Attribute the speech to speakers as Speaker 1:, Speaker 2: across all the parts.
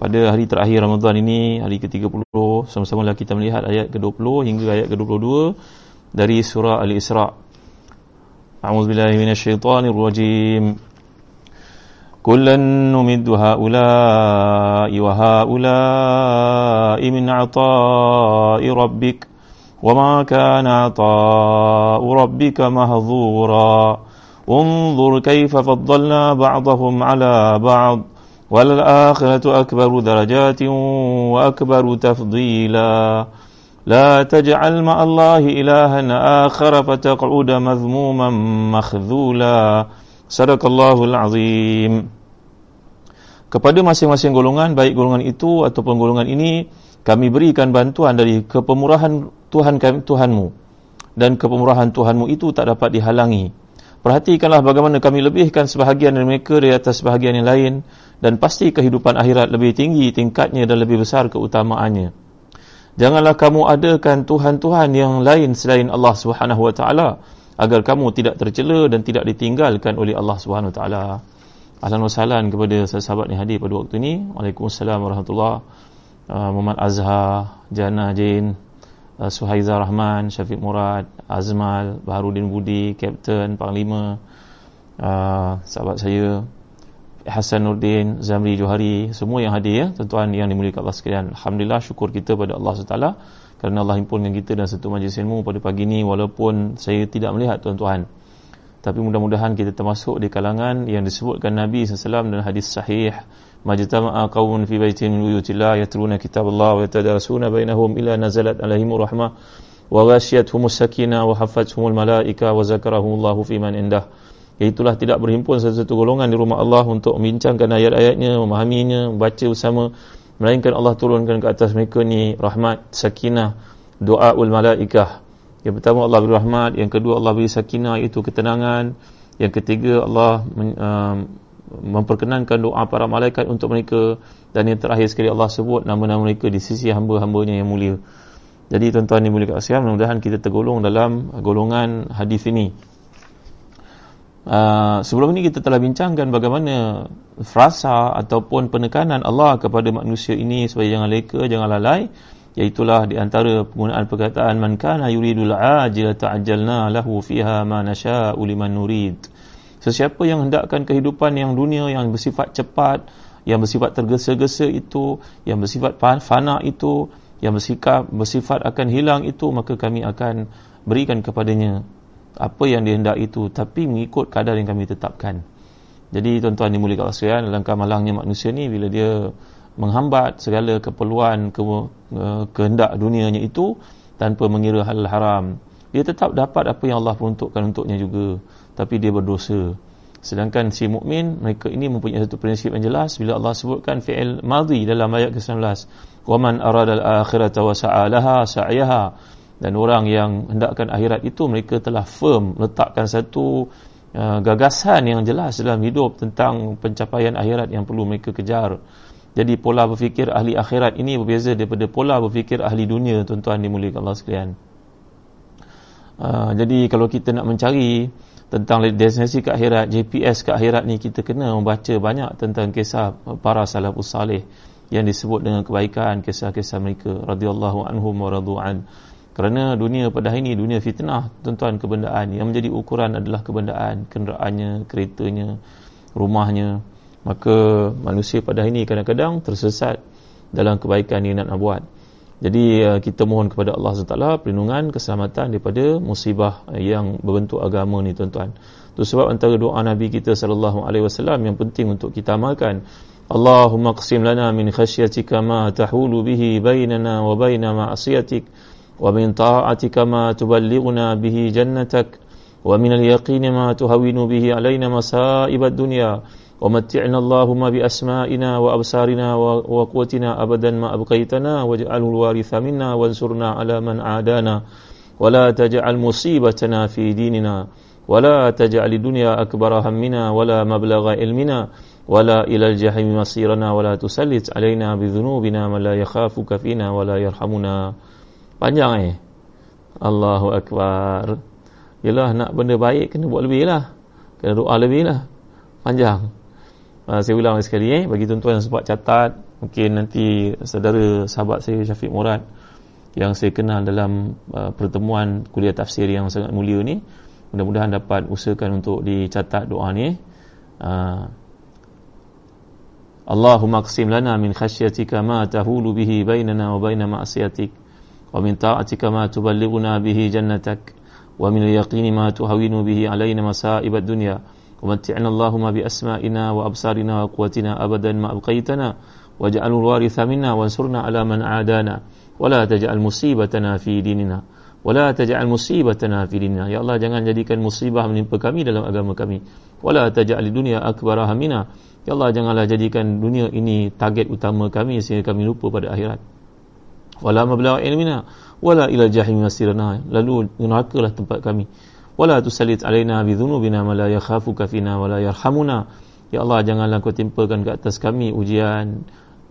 Speaker 1: pada hari terakhir Ramadan ini hari ke-30 sama-sama lah kita melihat ayat ke-20 hingga ayat ke-22 dari surah Al-Isra. A'udzu billahi minasyaitonir rajim. Kullan numiddu haula'i wa haula'i min 'ata'i rabbik wa ma kana 'ata'u rabbika mahdhura. انظر كيف فضلنا بعضهم على بعض والآخرة أكبر درجات وأكبر تفضيلا لا تجعل مع الله إلها آخر فتقعد مذموما مخذولا صدق الله العظيم kepada masing-masing golongan baik golongan itu ataupun golongan ini kami berikan bantuan dari kepemurahan Tuhan kami Tuhanmu dan kepemurahan Tuhanmu itu tak dapat dihalangi perhatikanlah bagaimana kami lebihkan sebahagian dari mereka di atas sebahagian yang lain dan pasti kehidupan akhirat lebih tinggi tingkatnya dan lebih besar keutamaannya. Janganlah kamu adakan tuhan-tuhan yang lain selain Allah Subhanahu wa taala agar kamu tidak tercela dan tidak ditinggalkan oleh Allah Subhanahu wa taala. Ahlan wa sahlan kepada sahabat yang hadir pada waktu ini. Waalaikumsalam warahmatullahi uh, Muhammad Azhar, Jana Jain, uh, Suhaiza Rahman, Syafiq Murad, Azmal, Baharudin Budi, Kapten, Panglima, uh, sahabat saya Hasan Nurdin, Zamri Johari, semua yang hadir ya, tuan-tuan yang dimuliakan Allah sekalian. Alhamdulillah syukur kita pada Allah SWT kerana Allah himpunkan kita dan satu majlis ilmu pada pagi ini walaupun saya tidak melihat tuan-tuan. Tapi mudah-mudahan kita termasuk di kalangan yang disebutkan Nabi SAW dalam hadis sahih qaumun fi baitin min buyutillah yatluna kitab Allah wa yatadarasuna bainahum ila nazalat alaihim rahmah wa ghashiyatuhum sakinah wa hafathumul malaika wa zakarahumullahu fi man indah Iaitulah tidak berhimpun satu-satu golongan di rumah Allah untuk membincangkan ayat-ayatnya, memahaminya, membaca bersama. Melainkan Allah turunkan ke atas mereka ni rahmat, sakinah, doaul malaikah. Yang pertama Allah beri rahmat, yang kedua Allah beri sakinah iaitu ketenangan. Yang ketiga Allah um, memperkenankan doa para malaikat untuk mereka dan yang terakhir sekali Allah sebut nama-nama mereka di sisi hamba-hambanya yang mulia. Jadi tuan-tuan yang mulia kat mudah-mudahan kita tergolong dalam golongan hadis ini. Uh, sebelum ini kita telah bincangkan bagaimana frasa ataupun penekanan Allah kepada manusia ini supaya jangan leka, jangan lalai iaitulah di antara penggunaan perkataan man kana yuridul ajila ta'ajjalna lahu fiha ma nasha'u liman nurid sesiapa yang hendakkan kehidupan yang dunia yang bersifat cepat yang bersifat tergesa-gesa itu yang bersifat fana itu yang bersifat bersifat akan hilang itu maka kami akan berikan kepadanya apa yang dihendak itu tapi mengikut kadar yang kami tetapkan. Jadi tuan-tuan dimuliakan Allah sekalian langkah malangnya manusia ni bila dia menghambat segala keperluan ke, kehendak dunianya itu tanpa mengira hal haram dia tetap dapat apa yang Allah peruntukkan untuknya juga tapi dia berdosa. Sedangkan si mukmin mereka ini mempunyai satu prinsip yang jelas. Bila Allah sebutkan fi'il madhi dalam ayat ke-19 wa man arada al-akhirata wa sa'alaha sa'yaha dan orang yang hendakkan akhirat itu mereka telah firm letakkan satu uh, gagasan yang jelas dalam hidup tentang pencapaian akhirat yang perlu mereka kejar. Jadi pola berfikir ahli akhirat ini berbeza daripada pola berfikir ahli dunia tuan-tuan dimuliakan Allah sekalian. Uh, jadi kalau kita nak mencari tentang destinasi ke akhirat JPS ke akhirat ni kita kena membaca banyak tentang kisah para salafus salih yang disebut dengan kebaikan kisah-kisah mereka radhiyallahu anhum wa radu'an kerana dunia pada hari ini dunia fitnah tuan-tuan kebendaan. Yang menjadi ukuran adalah kebendaan kenderaannya keretanya rumahnya. Maka manusia pada hari ini kadang-kadang tersesat dalam kebaikan yang nak buat jadi eh, kita mohon kepada Allah SWT perlindungan, keselamatan daripada musibah eh, yang berbentuk agama ni tuan-tuan. Itu sebab antara doa Nabi kita SAW yang penting untuk kita amalkan. Allahumma qsim lana min khasyatika ma tahulu bihi bainana wa baina ma'siyatik wa min ta'atika ma tuballighuna bihi jannatak wa min al-yaqini ma tuhawinu bihi alayna masaibat dunya. ومتعنا اللهم بأسمائنا وأبصارنا وقوتنا أبدا ما أبقيتنا واجعله الوارث منا وانصرنا على من عادانا ولا تجعل مصيبتنا في ديننا ولا تجعل الدنيا أكبر همنا ولا مبلغ علمنا ولا إلى الجحيم مصيرنا ولا تسلط علينا بذنوبنا من لا يخافك فينا ولا يرحمنا panjang eh Allahu Akbar Yelah nak benda baik kena buat lebih lah Kena doa lebih lah Panjang Ah, saya ulang sekali eh. Bagi tuan-tuan yang sempat catat mungkin nanti saudara sahabat saya Syafiq Murad yang saya kenal dalam uh, pertemuan kuliah tafsir yang sangat mulia ni mudah-mudahan dapat usahakan untuk dicatat doa ni uh, Allahumma qsim lana min khasyatika ma tahulu bihi bainana wa baina ma'siyatik wa min ta'atika ma tuballighuna bihi jannatak wa min al-yaqini ma tuhawinu bihi alaina masa'ibad dunya dunya. ومتعنا اللهم بأسمائنا وأبصارنا وقوتنا أبدا ما أبقيتنا واجعل الوارث منا وانصرنا على من عادانا ولا تجعل مصيبتنا في ديننا ولا تجعل مصيبتنا في ديننا يا الله jangan jadikan musibah menimpa kami dalam agama kami ولا تجعل الدنيا أكبر همنا ya Allah janganlah jadikan dunia ini target utama kami sehingga kami lupa pada akhirat wala mablagh ilmina wala ila jahim masirna lalu neraka lah tempat kami wala tusallit alaina bi dhunubina ma la yakhafuka fina wala yarhamuna ya Allah janganlah kau timpakan ke atas kami ujian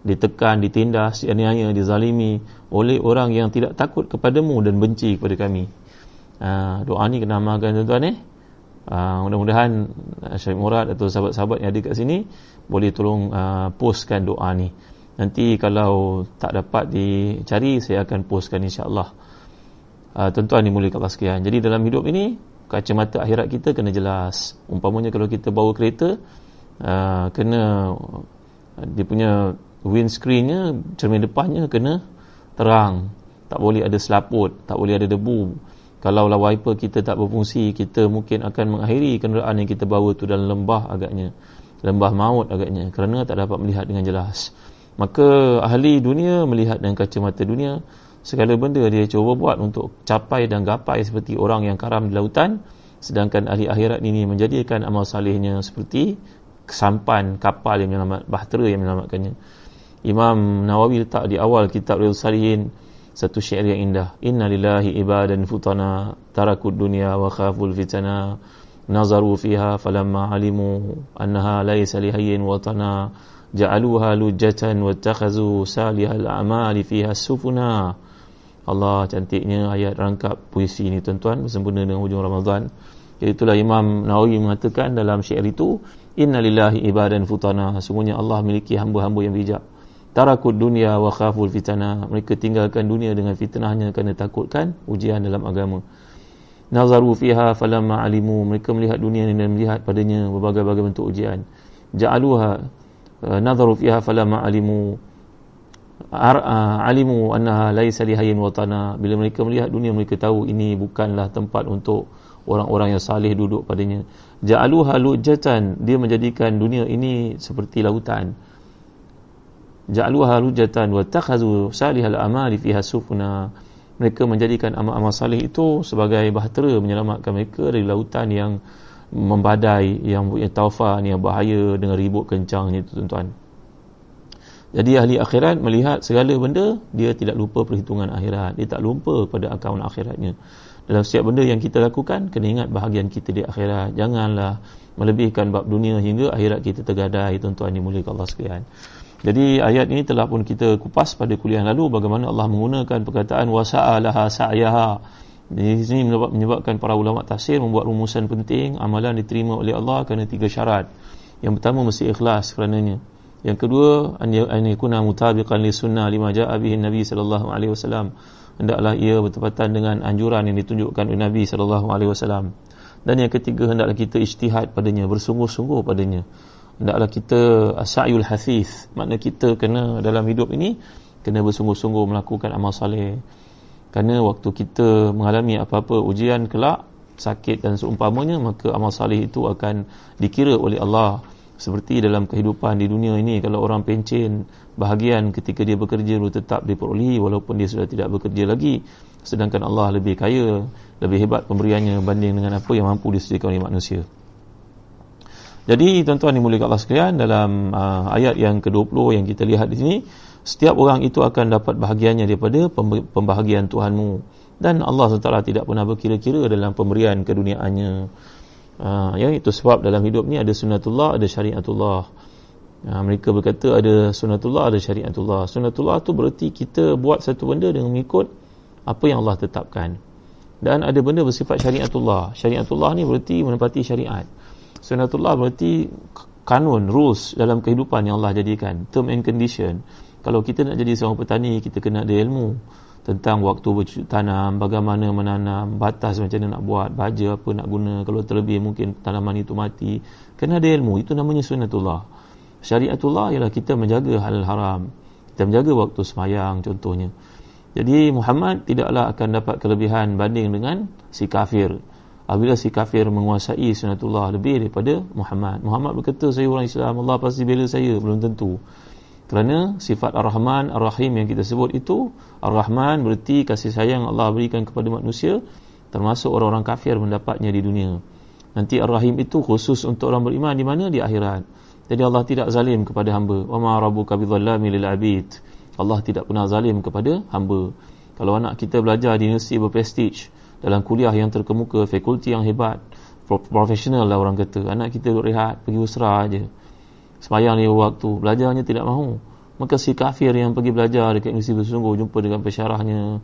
Speaker 1: ditekan ditindas dianiaya dizalimi oleh orang yang tidak takut kepadamu dan benci kepada kami ha, doa ni kena amalkan tuan-tuan eh ha, mudah-mudahan Syekh Murad atau sahabat-sahabat yang ada kat sini boleh tolong uh, postkan doa ni Nanti kalau tak dapat dicari saya akan postkan insya-Allah. Uh, tuan-tuan ni mulia Allah sekian. Jadi dalam hidup ini kacamata akhirat kita kena jelas. Umpamanya kalau kita bawa kereta uh, kena dia punya windscreennya cermin depannya kena terang. Tak boleh ada selaput, tak boleh ada debu. Kalau lah wiper kita tak berfungsi, kita mungkin akan mengakhiri kenderaan yang kita bawa tu dalam lembah agaknya. Lembah maut agaknya kerana tak dapat melihat dengan jelas maka ahli dunia melihat dengan kacamata dunia segala benda dia cuba buat untuk capai dan gapai seperti orang yang karam di lautan. Sedangkan ahli akhirat ini menjadikan amal salihnya seperti kesampan kapal yang menyelamat bahtera yang menyelamatkannya. Imam Nawawi letak di awal kitab Riyadhus Salihin satu syair yang indah. Inna lillahi ibadan futana tarakud dunya wa khaful fitana nazaru fiha falamma alimu annaha laysa lihayyin watana ja'aluha lujatan wattakhazu salihal a'mali fiha sufuna Allah cantiknya ayat rangkap puisi ini tuan-tuan bersempena dengan hujung Ramadan. Itulah Imam Nawawi mengatakan dalam syair itu inna lillahi ibadan futana. Semuanya Allah miliki hamba-hamba yang bijak. Tarakud dunia wa khaful fitana. Mereka tinggalkan dunia dengan fitnahnya kerana takutkan ujian dalam agama. Nazaru fiha falamma alimu. Mereka melihat dunia ini dan melihat padanya berbagai-bagai bentuk ujian. Ja'aluha eh, nazaru fiha falamma alimu alimu annaha laisa lihayyin watana. Bila mereka melihat dunia mereka tahu ini bukanlah tempat untuk orang-orang yang salih duduk padanya. Ja'aluha lujatan dia menjadikan dunia ini seperti lautan. Ja'aluha lujatan wa takhazu salihal amali fiha sufuna. Mereka menjadikan amal-amal salih itu sebagai bahtera menyelamatkan mereka dari lautan yang membadai yang punya taufan yang bahaya dengan ribut kencangnya itu tuan-tuan jadi ahli akhirat melihat segala benda dia tidak lupa perhitungan akhirat. Dia tak lupa pada akaun akhiratnya. Dalam setiap benda yang kita lakukan kena ingat bahagian kita di akhirat. Janganlah melebihkan bab dunia hingga akhirat kita tergadai tuan-tuan dimuliakan Allah sekalian. Jadi ayat ini telah pun kita kupas pada kuliah lalu bagaimana Allah menggunakan perkataan wasa'alaha sa'yaha. Di sini menyebabkan para ulama tafsir membuat rumusan penting amalan diterima oleh Allah kerana tiga syarat. Yang pertama mesti ikhlas kerananya. Yang kedua an yakuna mutabiqan li sunnah lima jaa bihi Nabi sallallahu alaihi wasallam. Hendaklah ia bertepatan dengan anjuran yang ditunjukkan oleh Nabi sallallahu alaihi wasallam. Dan yang ketiga hendaklah kita ijtihad padanya, bersungguh-sungguh padanya. Hendaklah kita asyul hasith, makna kita kena dalam hidup ini kena bersungguh-sungguh melakukan amal soleh kerana waktu kita mengalami apa-apa ujian kelak sakit dan seumpamanya maka amal salih itu akan dikira oleh Allah seperti dalam kehidupan di dunia ini kalau orang pencen bahagian ketika dia bekerja baru tetap diperolehi walaupun dia sudah tidak bekerja lagi. Sedangkan Allah lebih kaya lebih hebat pemberiannya banding dengan apa yang mampu disediakan oleh manusia. Jadi tuan-tuan dimuliakan Allah sekalian dalam uh, ayat yang ke-20 yang kita lihat di sini setiap orang itu akan dapat bahagiannya daripada pembahagian Tuhanmu. Dan Allah SWT tidak pernah berkira-kira dalam pemberian keduniaannya uh, ya itu sebab dalam hidup ni ada sunnatullah ada syariatullah. Uh, mereka berkata ada sunnatullah ada syariatullah. Sunnatullah tu bererti kita buat satu benda dengan mengikut apa yang Allah tetapkan. Dan ada benda bersifat syariatullah. Syariatullah ni bererti menepati syariat. Sunnatullah bererti kanun rules dalam kehidupan yang Allah jadikan. Term and condition. Kalau kita nak jadi seorang petani kita kena ada ilmu tentang waktu bercucuk tanam, bagaimana menanam, batas macam mana nak buat, baja apa nak guna, kalau terlebih mungkin tanaman itu mati. Kena ada ilmu, itu namanya sunnatullah. Syariatullah ialah kita menjaga hal haram. Kita menjaga waktu semayang contohnya. Jadi Muhammad tidaklah akan dapat kelebihan banding dengan si kafir. Apabila si kafir menguasai sunnatullah lebih daripada Muhammad. Muhammad berkata saya orang Islam, Allah pasti bela saya, belum tentu kerana sifat Ar-Rahman, Ar-Rahim yang kita sebut itu Ar-Rahman berarti kasih sayang Allah berikan kepada manusia termasuk orang-orang kafir mendapatnya di dunia. Nanti Ar-Rahim itu khusus untuk orang beriman di mana? di akhirat. Jadi Allah tidak zalim kepada hamba. Wa ma rabbuka bidzallami lil abid. Allah tidak pernah zalim kepada hamba. Kalau anak kita belajar di universiti berprestige dalam kuliah yang terkemuka fakulti yang hebat profesional lah orang kata. Anak kita duduk rehat pergi usra aja semayang lima waktu belajarnya tidak mahu. Maka si kafir yang pergi belajar dekat universiti bersungguh jumpa dengan pesyarahnya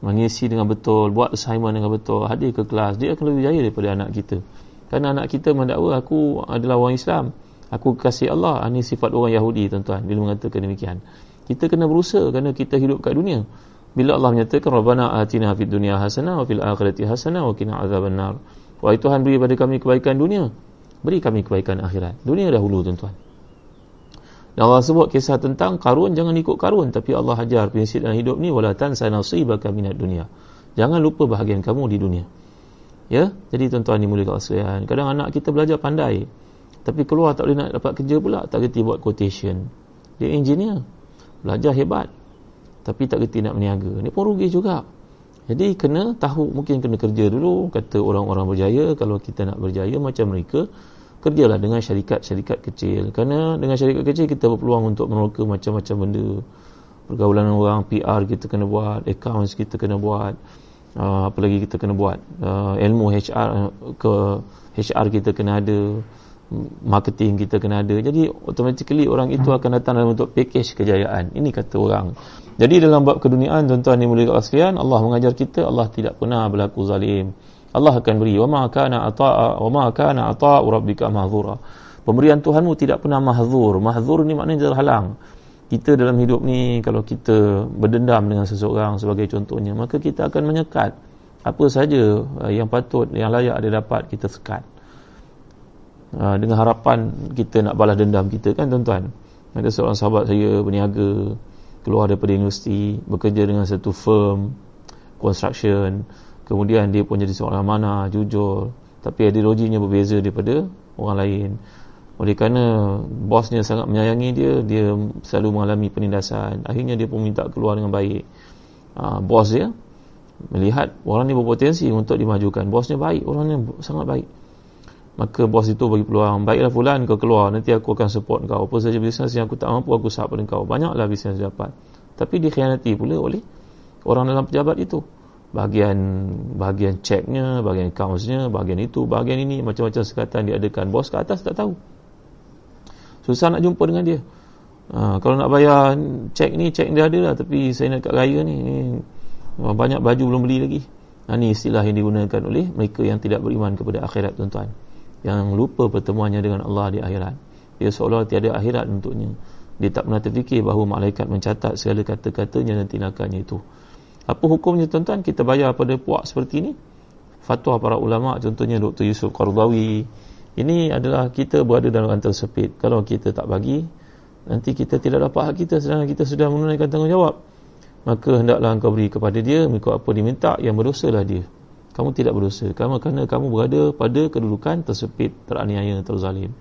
Speaker 1: mengisi dengan betul buat assignment dengan betul hadir ke kelas dia akan lebih jaya daripada anak kita. Kerana anak kita mendakwa aku adalah orang Islam. Aku kasih Allah. Ini sifat orang Yahudi tuan-tuan bila mengatakan demikian. Kita kena berusaha kerana kita hidup kat dunia. Bila Allah menyatakan Rabbana atina fid dunya hasanah wa fil akhirati hasanah wa qina azabannar. Wahai Tuhan beri pada kami kebaikan dunia. Beri kami kebaikan akhirat. Dunia dahulu tuan-tuan dan Allah sebut kisah tentang karun jangan ikut karun tapi Allah ajar prinsip dalam hidup ni wala tansa nasibaka minad dunia. Jangan lupa bahagian kamu di dunia. Ya, jadi tuan-tuan ni mulia sekalian. Kadang anak kita belajar pandai tapi keluar tak boleh nak dapat kerja pula, tak reti buat quotation. Dia engineer. Belajar hebat tapi tak reti nak meniaga. Ni pun rugi juga. Jadi kena tahu mungkin kena kerja dulu kata orang-orang berjaya kalau kita nak berjaya macam mereka kerjalah dengan syarikat-syarikat kecil. Kerana dengan syarikat kecil kita berpeluang untuk meroka macam-macam benda. Pergaulan orang PR kita kena buat accounts kita kena buat uh, apa lagi kita kena buat? Uh, ilmu HR ke HR kita kena ada marketing kita kena ada. Jadi automatically orang itu akan datang dalam bentuk package kejayaan. Ini kata orang. Jadi dalam bab keduniaan tuan-tuan yang mulia sekalian Allah mengajar kita Allah tidak pernah berlaku zalim Allah akan beri wa ma kana ata'a wa ma kana ata'u rabbika mahdzura pemberian Tuhanmu tidak pernah mahdzur mahdzur ni maknanya terhalang kita dalam hidup ni kalau kita berdendam dengan seseorang sebagai contohnya maka kita akan menyekat. Apa saja uh, yang patut yang layak ada dapat kita sekat. Uh, dengan harapan kita nak balas dendam kita kan tuan-tuan? Ada seorang sahabat saya berniaga keluar daripada universiti bekerja dengan satu firm construction kemudian dia pun jadi seorang mana jujur. Tapi ideologinya berbeza daripada orang lain. Oleh kerana bosnya sangat menyayangi dia dia selalu mengalami penindasan. Akhirnya dia pun minta keluar dengan baik. Ha, bos dia melihat orang ni berpotensi untuk dimajukan. Bosnya baik orang ni sangat baik. Maka bos itu bagi peluang baiklah fulan kau keluar. Nanti aku akan support kau. Apa saja bisnes yang aku tak mampu aku sahab pada kau. Banyaklah bisnes dapat. Tapi dikhianati pula oleh orang dalam pejabat itu bahagian bahagian checknya, bahagian accountsnya, bahagian itu, bahagian ini, macam-macam sekatan diadakan. Bos ke atas tak tahu. Susah nak jumpa dengan dia. Ha, kalau nak bayar cek ni, cek dia ada lah. Tapi saya nak kat raya ni, ni banyak baju belum beli lagi. Ha, ni istilah yang digunakan oleh mereka yang tidak beriman kepada akhirat tuan-tuan. Yang lupa pertemuannya dengan Allah di akhirat. Dia seolah tiada akhirat untuknya. Dia tak pernah terfikir bahawa malaikat mencatat segala kata-katanya dan tindakannya itu. Apa hukumnya tuan-tuan kita bayar pada puak seperti ini? Fatwa para ulama contohnya Dr. Yusuf Qardawi. Ini adalah kita berada dalam rantai sepit. Kalau kita tak bagi, nanti kita tidak dapat hak kita sedangkan kita sudah menunaikan tanggungjawab. Maka hendaklah engkau beri kepada dia mengikut apa diminta yang berdosalah dia. Kamu tidak berdosa. Kamu kerana kamu berada pada kedudukan tersepit, teraniaya, terzalim.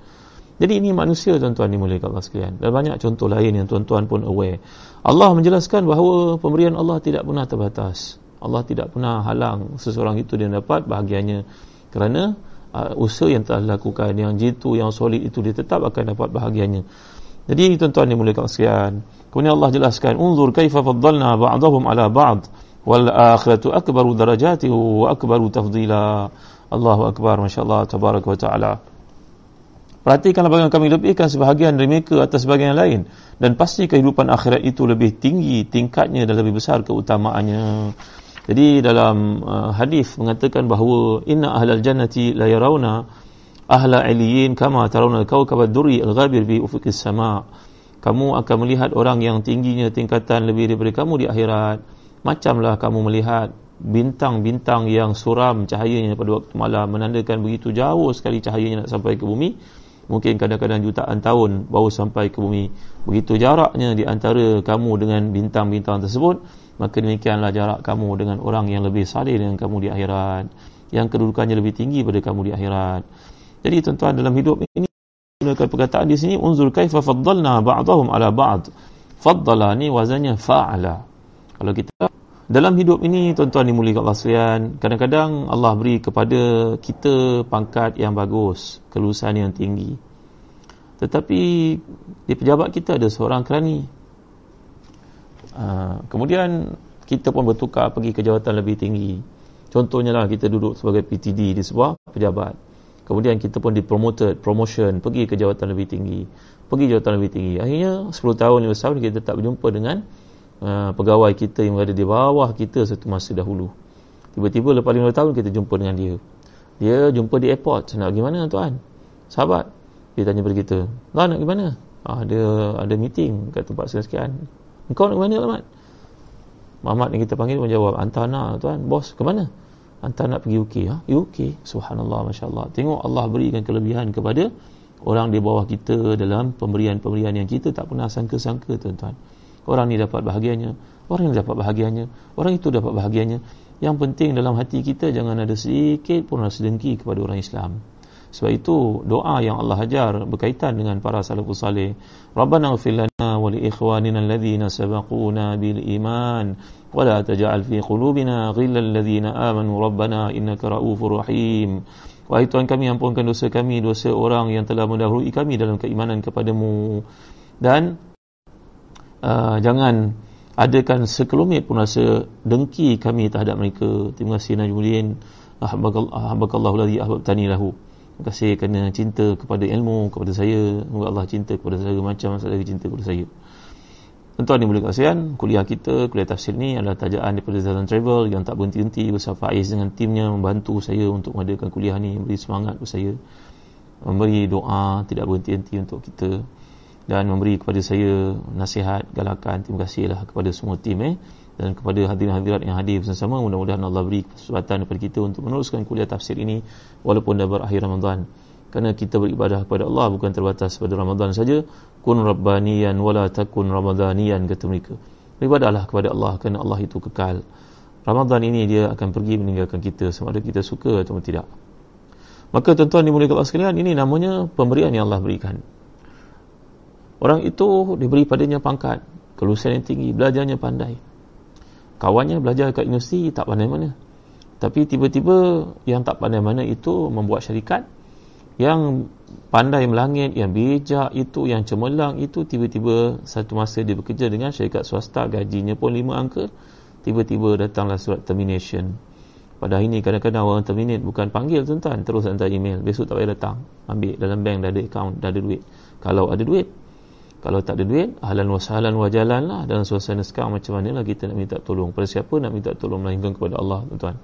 Speaker 1: Jadi ini manusia tuan-tuan dimuliakan Allah sekalian. Dan banyak contoh lain yang tuan-tuan pun aware. Allah menjelaskan bahawa pemberian Allah tidak pernah terbatas. Allah tidak pernah halang seseorang itu dia dapat bahagiannya. Kerana uh, usaha yang telah dilakukan, yang jitu, yang solid itu dia tetap akan dapat bahagiannya. Jadi tuan-tuan dimuliakan Allah sekalian. Kemudian Allah jelaskan, Unzur kaifa faddalna ba'dahum ala ba'd wal akhiratu akbaru darajatihi wa akbaru tafdila. Allahu akbar, masya-Allah, tabaraka wa ta'ala. Perhatikanlah bagaimana kami lebihkan sebahagian dari mereka atas sebahagian yang lain. Dan pasti kehidupan akhirat itu lebih tinggi tingkatnya dan lebih besar keutamaannya. Jadi dalam uh, hadis mengatakan bahawa inna ahlal jannati la yarawna ahla iliyin kama tarawna al-kawkab ad-durri al-ghabir fi ufuqis sama. Kamu akan melihat orang yang tingginya tingkatan lebih daripada kamu di akhirat. Macamlah kamu melihat bintang-bintang yang suram cahayanya pada waktu malam menandakan begitu jauh sekali cahayanya nak sampai ke bumi mungkin kadang-kadang jutaan tahun baru sampai ke bumi. Begitu jaraknya di antara kamu dengan bintang-bintang tersebut maka demikianlah jarak kamu dengan orang yang lebih salih dengan kamu di akhirat. Yang kedudukannya lebih tinggi pada kamu di akhirat. Jadi tuan-tuan dalam hidup ini gunakan perkataan di sini unzur kaifa faddalna ba'dahum ala ba'd. Faddala ni wazannya fa'ala. Kalau kita dalam hidup ini tuan-tuan dimuliakan Allah sekalian kadang-kadang Allah beri kepada kita pangkat yang bagus kelulusan yang tinggi. Tetapi di pejabat kita ada seorang kerani. Uh, kemudian kita pun bertukar pergi ke jawatan lebih tinggi. Contohnya lah kita duduk sebagai PTD di sebuah pejabat. Kemudian kita pun dipromoted promotion pergi ke jawatan lebih tinggi. Pergi jawatan lebih tinggi. Akhirnya 10 tahun 15 tahun kita tak berjumpa dengan uh, pegawai kita yang berada di bawah kita satu masa dahulu. Tiba-tiba lepas 5 tahun kita jumpa dengan dia. Dia jumpa di airport. Nak pergi mana tuan? Sahabat. Dia tanya pada kita lah nak pergi mana? Ah, ada ada meeting kat tempat sekian-sekian. Engkau nak ke mana Ahmad? Muhammad yang kita panggil pun jawab hantar nak tuan. Bos ke mana? Hantar nak pergi UK ha? UK subhanallah Masya Allah tengok Allah berikan kelebihan kepada orang di bawah kita dalam pemberian-pemberian yang kita tak pernah sangka-sangka tuan-tuan orang ni dapat bahagiannya orang ni dapat bahagiannya orang itu dapat bahagiannya. Yang penting dalam hati kita jangan ada sedikit pun rasa dengki kepada orang Islam. Sebab itu doa yang Allah ajar berkaitan dengan para salafus salih Rabbana ighfir lana wa li ikhwanina alladhina sabaquna bil iman wa la taj'al fi qulubina ghillal ladzina amanu rabbana innaka raufur rahim. Wahai Tuhan kami ampunkan dosa kami dosa orang yang telah mendahului kami dalam keimanan kepadamu. Dan uh, jangan adakan sekelumit pun rasa dengki kami terhadap mereka. Terima kasih Najmuddin ahbakallahu ladhi ahbabtani lahu. Terima kasih kerana cinta kepada ilmu kepada saya. Semoga Allah cinta kepada saya macam saya cinta kepada saya. Tuan-tuan yang boleh kasihan, kuliah kita, kuliah tafsir ni adalah tajaan daripada Zalan Travel yang tak berhenti-henti bersama Faiz dengan timnya membantu saya untuk mengadakan kuliah ni, memberi semangat kepada saya, memberi doa, tidak berhenti-henti untuk kita dan memberi kepada saya nasihat, galakan. Terima kasihlah kepada semua tim eh dan kepada hadirin-hadirat yang hadir bersama-sama. Mudah-mudahan Allah beri kesempatan kepada kita untuk meneruskan kuliah tafsir ini walaupun dah berakhir Ramadan. Kerana kita beribadah kepada Allah bukan terbatas pada Ramadan saja. Kun rabbaniyan wala takun ramadaniyan kata mereka. Beribadahlah kepada Allah kerana Allah itu kekal. Ramadan ini dia akan pergi meninggalkan kita sama ada kita suka atau tidak. Maka tuan-tuan dimuliakan sekalian, ini namanya pemberian yang Allah berikan. Orang itu diberi padanya pangkat, kelulusan yang tinggi, belajarnya pandai. Kawannya belajar kat universiti tak pandai mana. Tapi tiba-tiba yang tak pandai mana itu membuat syarikat yang pandai melangit, yang bijak itu, yang cemerlang itu tiba-tiba satu masa dia bekerja dengan syarikat swasta gajinya pun lima angka tiba-tiba datanglah surat termination. Pada hari ini kadang-kadang orang terminate bukan panggil tuan-tuan terus hantar email. Besok tak payah datang. Ambil dalam bank dah ada account dah ada duit. Kalau ada duit kalau tak ada duit ahlan wa sahlan wa jalan lah. Dalam suasana sekarang macam mana lah kita nak minta tolong. Pada siapa nak minta tolong melainkan kepada Allah tuan-tuan?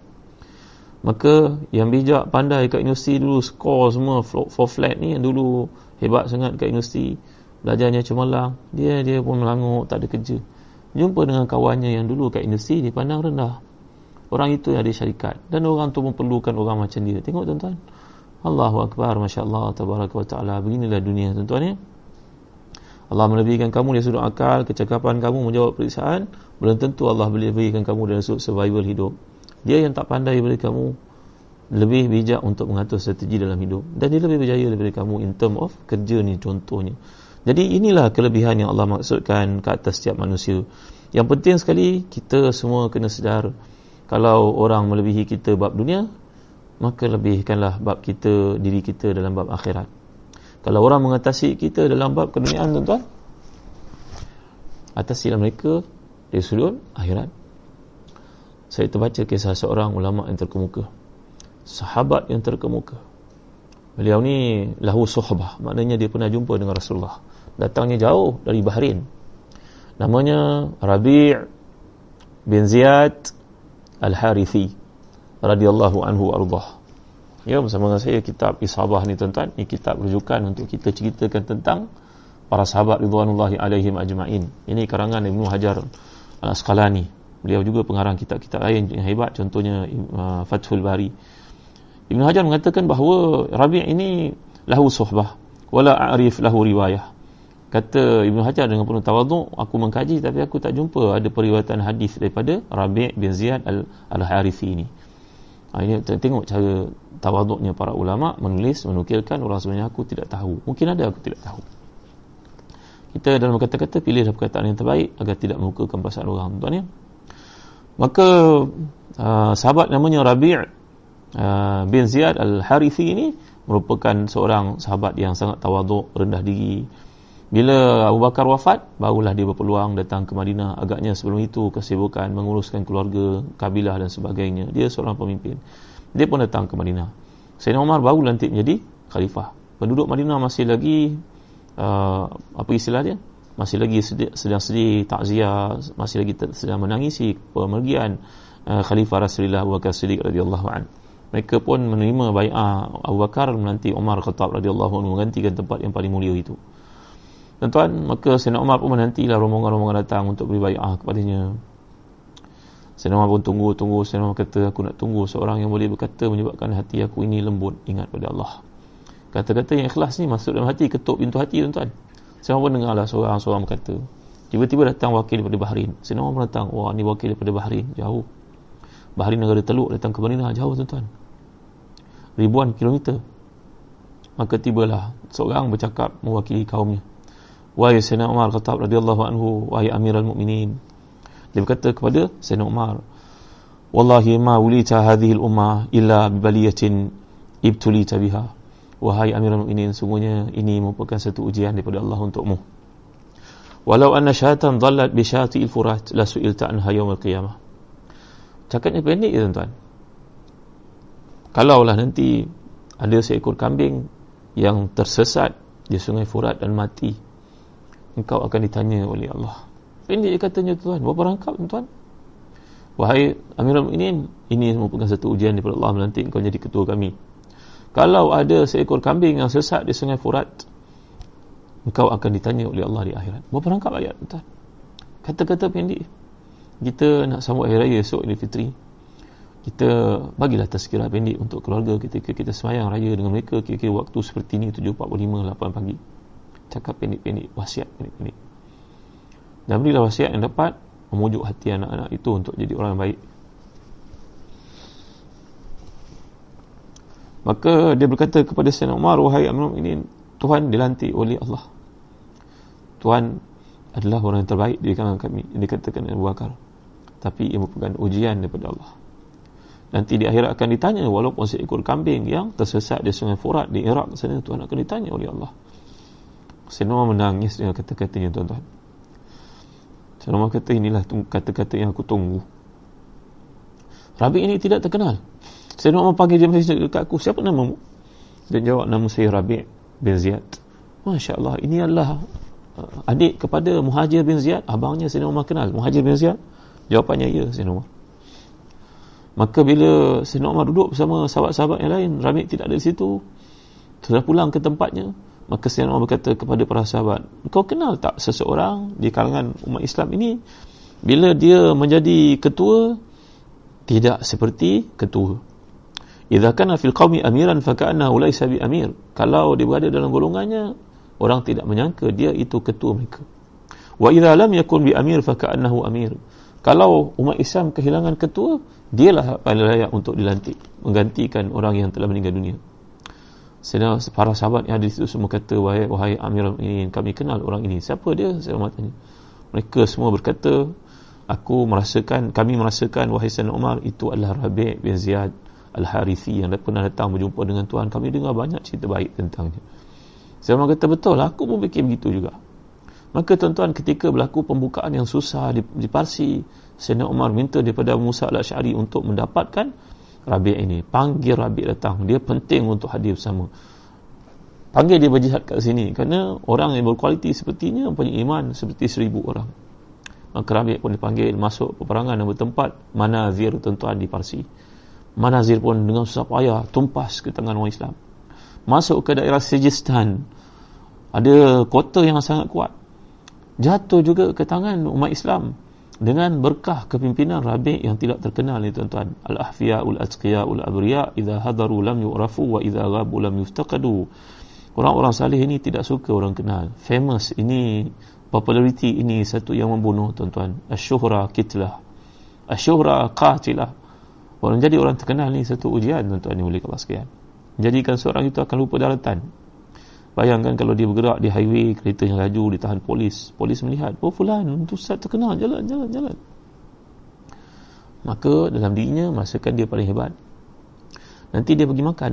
Speaker 1: Maka yang bijak pandai kat universiti dulu skor semua for flat ni yang dulu hebat sangat kat universiti. Belajarnya cemerlang. Dia dia pun melanguk tak ada kerja. Jumpa dengan kawannya yang dulu kat universiti dipandang rendah. Orang itu yang ada syarikat. Dan orang tu memerlukan orang macam dia. Tengok tuan-tuan. Allahu Akbar Masya Allah Tabaraka wa Ta'ala. Beginilah dunia tuan-tuan ya Allah melebihkan kamu dari sudut akal, kecakapan kamu menjawab periksaan, belum tentu Allah boleh berikan kamu dari sudut survival hidup. Dia yang tak pandai daripada kamu, lebih bijak untuk mengatur strategi dalam hidup. Dan dia lebih berjaya daripada kamu in term of kerja ni contohnya. Jadi inilah kelebihan yang Allah maksudkan ke atas setiap manusia. Yang penting sekali kita semua kena sedar. Kalau orang melebihi kita bab dunia maka lebihkanlah bab kita diri kita dalam bab akhirat kalau orang mengatasi kita dalam bab keduniaan tuan-tuan atasilah mereka dari sudut akhirat. Saya terbaca kisah seorang ulama yang terkemuka sahabat yang terkemuka. Beliau ni lahu suhbah maknanya dia pernah jumpa dengan Rasulullah. Datangnya jauh dari Bahrain. Namanya Rabi' bin Ziyad Al-Harithi radhiyallahu anhu ardah ya bersama dengan saya kitab Ishabah ni tuan-tuan. Ni kitab rujukan untuk kita ceritakan tentang para sahabat ridwanullahi alaihim ajma'in. Ini karangan Ibnu Hajar Al-Asqalani beliau juga pengarang kitab-kitab lain yang hebat. Contohnya uh, Fathul Bari. Ibn Hajar mengatakan bahawa Rabi' ini lahu suhbah wala a'rif lahu riwayah. Kata Ibn Hajar dengan penuh tawaduk aku mengkaji tapi aku tak jumpa ada periwayatan hadis daripada Rabi' bin Ziyad al-Harithi ini ini tengok cara tawaduknya para ulama menulis menukilkan orang sebenarnya aku tidak tahu mungkin ada aku tidak tahu kita dalam kata-kata pilih perkataan yang terbaik agar tidak melukakan perasaan orang tuan ya maka uh, sahabat namanya Rabi' Uh, bin Ziyad Al-Harithi ini merupakan seorang sahabat yang sangat tawaduk, rendah diri. Bila Abu Bakar wafat, barulah dia berpeluang datang ke Madinah. Agaknya sebelum itu kesibukan menguruskan keluarga, kabilah dan sebagainya. Dia seorang pemimpin. Dia pun datang ke Madinah. Sayyidina Umar baru lantik menjadi khalifah. Penduduk Madinah masih lagi uh, apa istilah dia? Masih lagi sedang sedih, takziah, masih lagi sedang menangisi pemergian uh, khalifah Rasulullah Abu Bakar Siddiq radhiyallahu anhu mereka pun menerima bai'ah Abu Bakar menanti Umar Khattab radhiyallahu anhu menggantikan tempat yang paling mulia itu. Tuan-tuan, maka Sayyidina Umar pun menantilah rombongan-rombongan datang untuk beri bai'ah kepadanya. Sayyidina Umar pun tunggu, tunggu. Sayyidina Umar kata, aku nak tunggu seorang yang boleh berkata menyebabkan hati aku ini lembut ingat pada Allah. Kata-kata yang ikhlas ni masuk dalam hati, ketuk pintu hati tuan-tuan. Sayyidina Umar pun dengarlah seorang-seorang berkata. Tiba-tiba datang wakil daripada Bahrain. Sayyidina Umar datang, wah ni wakil daripada Bahrain, jauh. Bahrain negara teluk datang ke Madinah, jauh tuan-tuan ribuan kilometer maka tibalah seorang bercakap mewakili kaumnya wahai Sayyidina Umar Khattab radhiyallahu anhu wahai Amirul Mukminin dia berkata kepada Sayyidina Umar wallahi ma wulita hadhihi al-ummah illa bi baliyatin ibtulita biha. Wahai Amirul Mukminin sungguhnya ini merupakan satu ujian daripada Allah untukmu. Walau anna syaitan dhallat bi syati'il furat la su'ilta anha yawm al-qiyamah cakapnya pendek ya tuan-tuan. Kalaulah nanti ada seekor kambing yang tersesat di sungai Furat dan mati engkau akan ditanya oleh Allah. Ini dia katanya tuan berapa rangkap tuan? Wahai Amirul Mukminin ini merupakan satu ujian daripada Allah nanti engkau jadi ketua kami. Kalau ada seekor kambing yang sesat di sungai Furat engkau akan ditanya oleh Allah di akhirat. Berapa rangkap ayat tuan? Kata-kata pendek. Kita nak sambut hari raya esok Idul Fitri. Kita bagilah tazkirah pendek untuk keluarga ketika kita semayang raya dengan mereka kira-kira waktu seperti ini 7.45 8 pagi cakap pendek-pendek wasiat pendek-pendek. Dan berilah wasiat yang dapat memujuk hati anak-anak itu untuk jadi orang yang baik. Maka dia berkata kepada Sayyidina Umar wahai Amirul ini Tuhan dilantik oleh Allah. Tuhan adalah orang yang terbaik di kalangan kami dikatakan Abu Bakar. Tapi ia merupakan ujian daripada Allah. Nanti di akhirat akan ditanya walaupun seekor kambing yang tersesat di sungai Furat di Iraq sana Tuhan akan ditanya oleh Allah Sayyidina menangis dengan kata-katanya tuan-tuan. Sayyidina kata inilah kata-kata yang aku tunggu. Rabi ini tidak terkenal. Sayyidina Umar panggil dia masih dekat aku. Siapa namamu dan jawab nama saya Rabi bin Ziyad. Masya Allah ini adalah uh, adik kepada Muhajir bin Ziyad. Abangnya Sayyidina Umar kenal. Muhajir bin Ziyad? Jawapannya ya Umar Maka bila Sayyidina Umar duduk bersama sahabat-sahabat yang lain, Rabi' tidak ada di situ. Sudah pulang ke tempatnya. Maka Sayyidina Umar berkata kepada para sahabat, kau kenal tak seseorang di kalangan umat Islam ini, bila dia menjadi ketua, tidak seperti ketua. Idza kana fil qaumi amiran fa ka'annahu laysa bi amir. Kalau dia berada dalam golongannya, orang tidak menyangka dia itu ketua mereka. Wa idza lam yakun bi amir fa ka'annahu amir kalau umat Islam kehilangan ketua dialah paling layak untuk dilantik menggantikan orang yang telah meninggal dunia sedang para sahabat yang ada di situ semua kata wahai, wahai Amirul ini kami kenal orang ini. Siapa dia? Saya tanya mereka semua berkata aku merasakan kami merasakan wahai Sayyidina Umar itu adalah Rabi' bin Ziyad Al-Harithi yang pernah datang berjumpa dengan Tuhan. Kami dengar banyak cerita baik tentangnya. Saya kata betul aku pun fikir begitu juga. Maka tuan-tuan ketika berlaku pembukaan yang susah di, di Parsi Sayyidina Umar minta daripada Musa al-Ash'ari untuk mendapatkan Rabi' ini. Panggil Rabi' datang. Dia penting untuk hadir bersama. Panggil dia berjihad kat sini. Kerana orang yang berkualiti sepertinya punya iman seperti seribu orang. Maka Rabi' pun dipanggil masuk peperangan dan bertempat Manazir tuan-tuan di Parsi. Manazir pun dengan susah payah tumpas ke tangan orang Islam. Masuk ke daerah Sijistan. Ada kota yang sangat kuat. Jatuh juga ke tangan umat Islam dengan berkah kepimpinan Rabi' yang tidak terkenal ni tuan-tuan. Al-ahfiya ul-atqiya ul-abriya idha hadaru lam yu'rafu wa idha ghabu lam yuftaqadu. Orang-orang salih ini tidak suka orang kenal. Famous ini popularity ini satu yang membunuh tuan-tuan. Asyuhra kitlah. Asyuhra qatilah. Orang jadi orang terkenal ni satu ujian tuan-tuan yang boleh kalau sekian jadikan seorang itu akan lupa daratan bayangkan kalau dia bergerak di highway kereta yang laju ditahan polis polis melihat oh fulan itu ustaz terkenal jalan jalan jalan maka dalam dirinya masakan dia paling hebat nanti dia pergi makan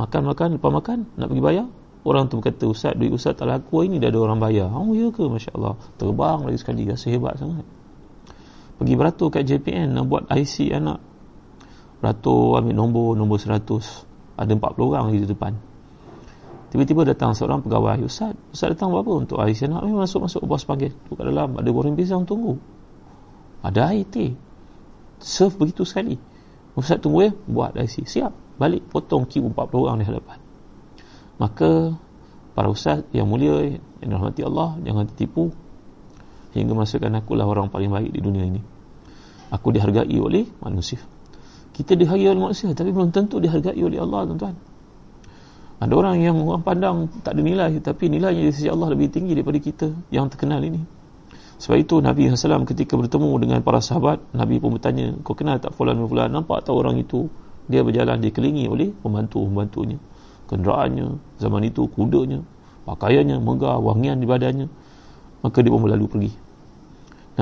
Speaker 1: makan makan lepas makan nak pergi bayar Orang tu berkata, Ustaz, duit Ustaz tak laku ini dah ada orang bayar. Oh, ya ke? Masya Allah. Terbang lagi sekali. Rasa hebat sangat. Pergi beratur kat JPN nak buat IC anak. Beratur ambil nombor, nombor 100. Ada 40 orang di depan. Tiba-tiba datang seorang pegawai. Ustaz, Ustaz datang buat apa untuk anak? Eh, masuk-masuk. Bos panggil. Tu kat dalam. Ada goreng pisang tunggu. Ada IT. Serve begitu sekali. Ustaz tunggu ya. Buat IC. Siap. Balik. Potong queue 40 orang di hadapan maka para ustaz yang mulia yang dirahmati Allah jangan tertipu hingga masukkan aku lah orang paling baik di dunia ini aku dihargai oleh manusia kita dihargai oleh manusia tapi belum tentu dihargai oleh Allah tuan-tuan ada orang yang orang pandang tak ada nilai tapi nilainya di sisi Allah lebih tinggi daripada kita yang terkenal ini. Sebab itu Nabi SAW ketika bertemu dengan para sahabat Nabi pun bertanya kau kenal tak fulan-fulan nampak tak orang itu? Dia berjalan dikelilingi oleh pembantu-pembantunya. Kenderaannya zaman itu kudanya pakaiannya megah wangian di badannya. Maka dia pun berlalu pergi.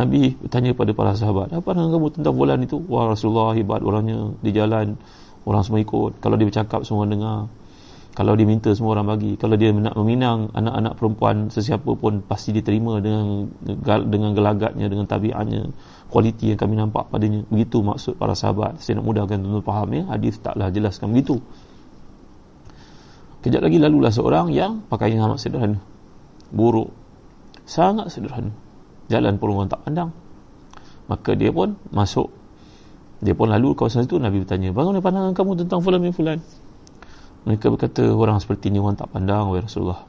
Speaker 1: Nabi bertanya pada para sahabat apa pandangan kamu tentang bulan itu? Wah Rasulullah hebat orangnya. Di jalan orang semua ikut. Kalau dia bercakap semua dengar kalau dia minta semua orang bagi kalau dia nak meminang anak-anak perempuan sesiapa pun pasti diterima dengan dengan gelagatnya dengan tabiatnya kualiti yang kami nampak padanya begitu maksud para sahabat saya nak mudahkan tuan-tuan faham ya hadis taklah jelaskan begitu Kejap lagi lalulah seorang yang pakaian amat sederhana. Buruk. Sangat sederhana. Jalan pun orang tak pandang. Maka dia pun masuk. Dia pun lalu kawasan itu Nabi bertanya, bagaimana pandangan kamu tentang fulan bin fulan? Mereka berkata, orang seperti ini orang tak pandang, wahai Rasulullah.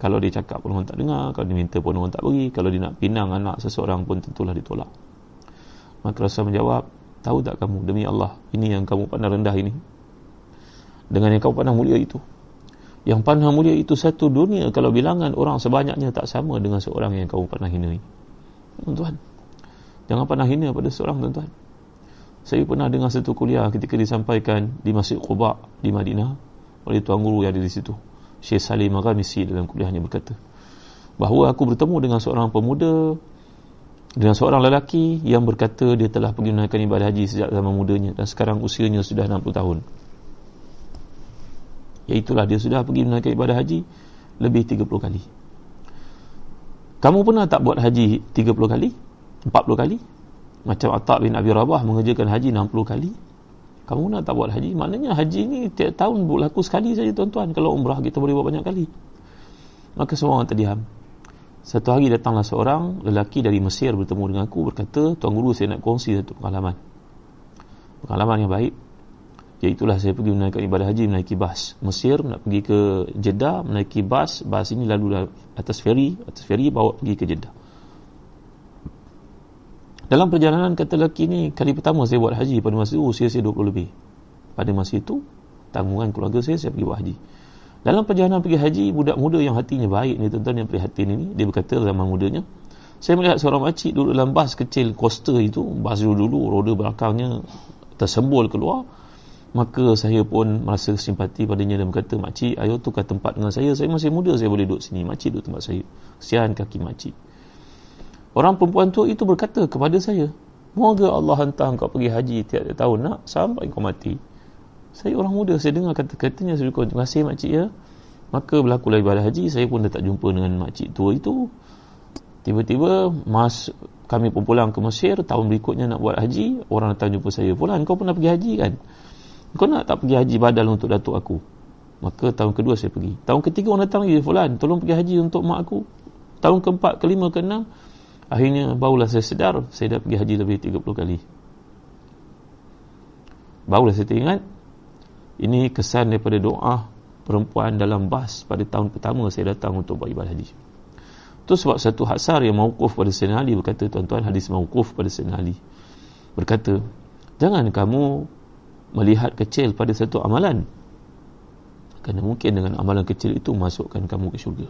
Speaker 1: Kalau dia cakap pun orang tak dengar, kalau dia minta pun orang tak beri, kalau dia nak pinang anak seseorang pun tentulah ditolak. Maka Rasulullah menjawab, tahu tak kamu, demi Allah, ini yang kamu pandang rendah ini. Dengan yang kamu pandang mulia itu, yang pandang mulia itu satu dunia kalau bilangan orang sebanyaknya tak sama dengan seorang yang kamu pernah hina tuan-tuan jangan pernah hina pada seorang tuan-tuan saya pernah dengar satu kuliah ketika disampaikan di Masjid Quba di Madinah oleh tuan guru yang ada di situ Syekh Salim Aghamisi dalam kuliahnya berkata bahawa aku bertemu dengan seorang pemuda dengan seorang lelaki yang berkata dia telah pergi menunaikan ibadah haji sejak zaman mudanya dan sekarang usianya sudah 60 tahun Iaitulah dia sudah pergi menunaikan ibadah haji lebih 30 kali. Kamu pernah tak buat haji 30 kali? 40 kali? Macam Atta' bin Abi Rabah mengerjakan haji 60 kali? Kamu pernah tak buat haji? Maknanya haji ni tiap tahun berlaku sekali saja tuan-tuan. Kalau umrah kita boleh buat banyak kali. Maka semua orang terdiam. Satu hari datanglah seorang lelaki dari Mesir bertemu dengan aku berkata, Tuan Guru saya nak kongsi satu pengalaman. Pengalaman yang baik Iaitulah saya pergi menaiki ibadah haji menaiki bas Mesir nak pergi ke Jeddah menaiki bas bas ini lalu atas feri atas feri bawa pergi ke Jeddah dalam perjalanan kata lelaki ni kali pertama saya buat haji pada masa itu usia saya 20 lebih. Pada masa itu tanggungan keluarga saya saya pergi buat haji. Dalam perjalanan pergi haji budak muda yang hatinya baik ni tuan-tuan yang prihatin ini dia berkata zaman mudanya saya melihat seorang makcik duduk dalam bas kecil coaster itu bas dulu-dulu roda belakangnya tersembul keluar. Maka saya pun merasa simpati padanya dan berkata makcik ayo tukar tempat dengan saya. Saya masih muda saya boleh duduk sini. Makcik duduk tempat saya kesian kaki makcik orang perempuan tu itu berkata kepada saya moga Allah hantar kau pergi haji tiap-tiap tahun nak sampai kau mati. Saya orang muda saya dengar kata-katanya saya berkata terima kasih makcik ya. Maka berlaku lagi ibadah haji saya pun dah tak jumpa dengan makcik tua itu. Tiba-tiba mas kami pun pulang ke Mesir tahun berikutnya nak buat haji orang datang jumpa saya pulang kau pernah pergi haji kan? Kau nak tak pergi haji badal untuk datuk aku? Maka tahun kedua saya pergi. Tahun ketiga orang datang lagi fulan tolong pergi haji untuk mak aku. Tahun keempat kelima keenam akhirnya barulah saya sedar saya dah pergi haji lebih 30 kali. Barulah saya teringat ini kesan daripada doa perempuan dalam bas pada tahun pertama saya datang untuk buat ibadah haji. Itu sebab satu hasar yang mawukuf pada Sayyidina Ali berkata tuan-tuan hadis mawukuf pada Sayyidina Ali. Berkata jangan kamu melihat kecil pada satu amalan. Kerana mungkin dengan amalan kecil itu masukkan kamu ke syurga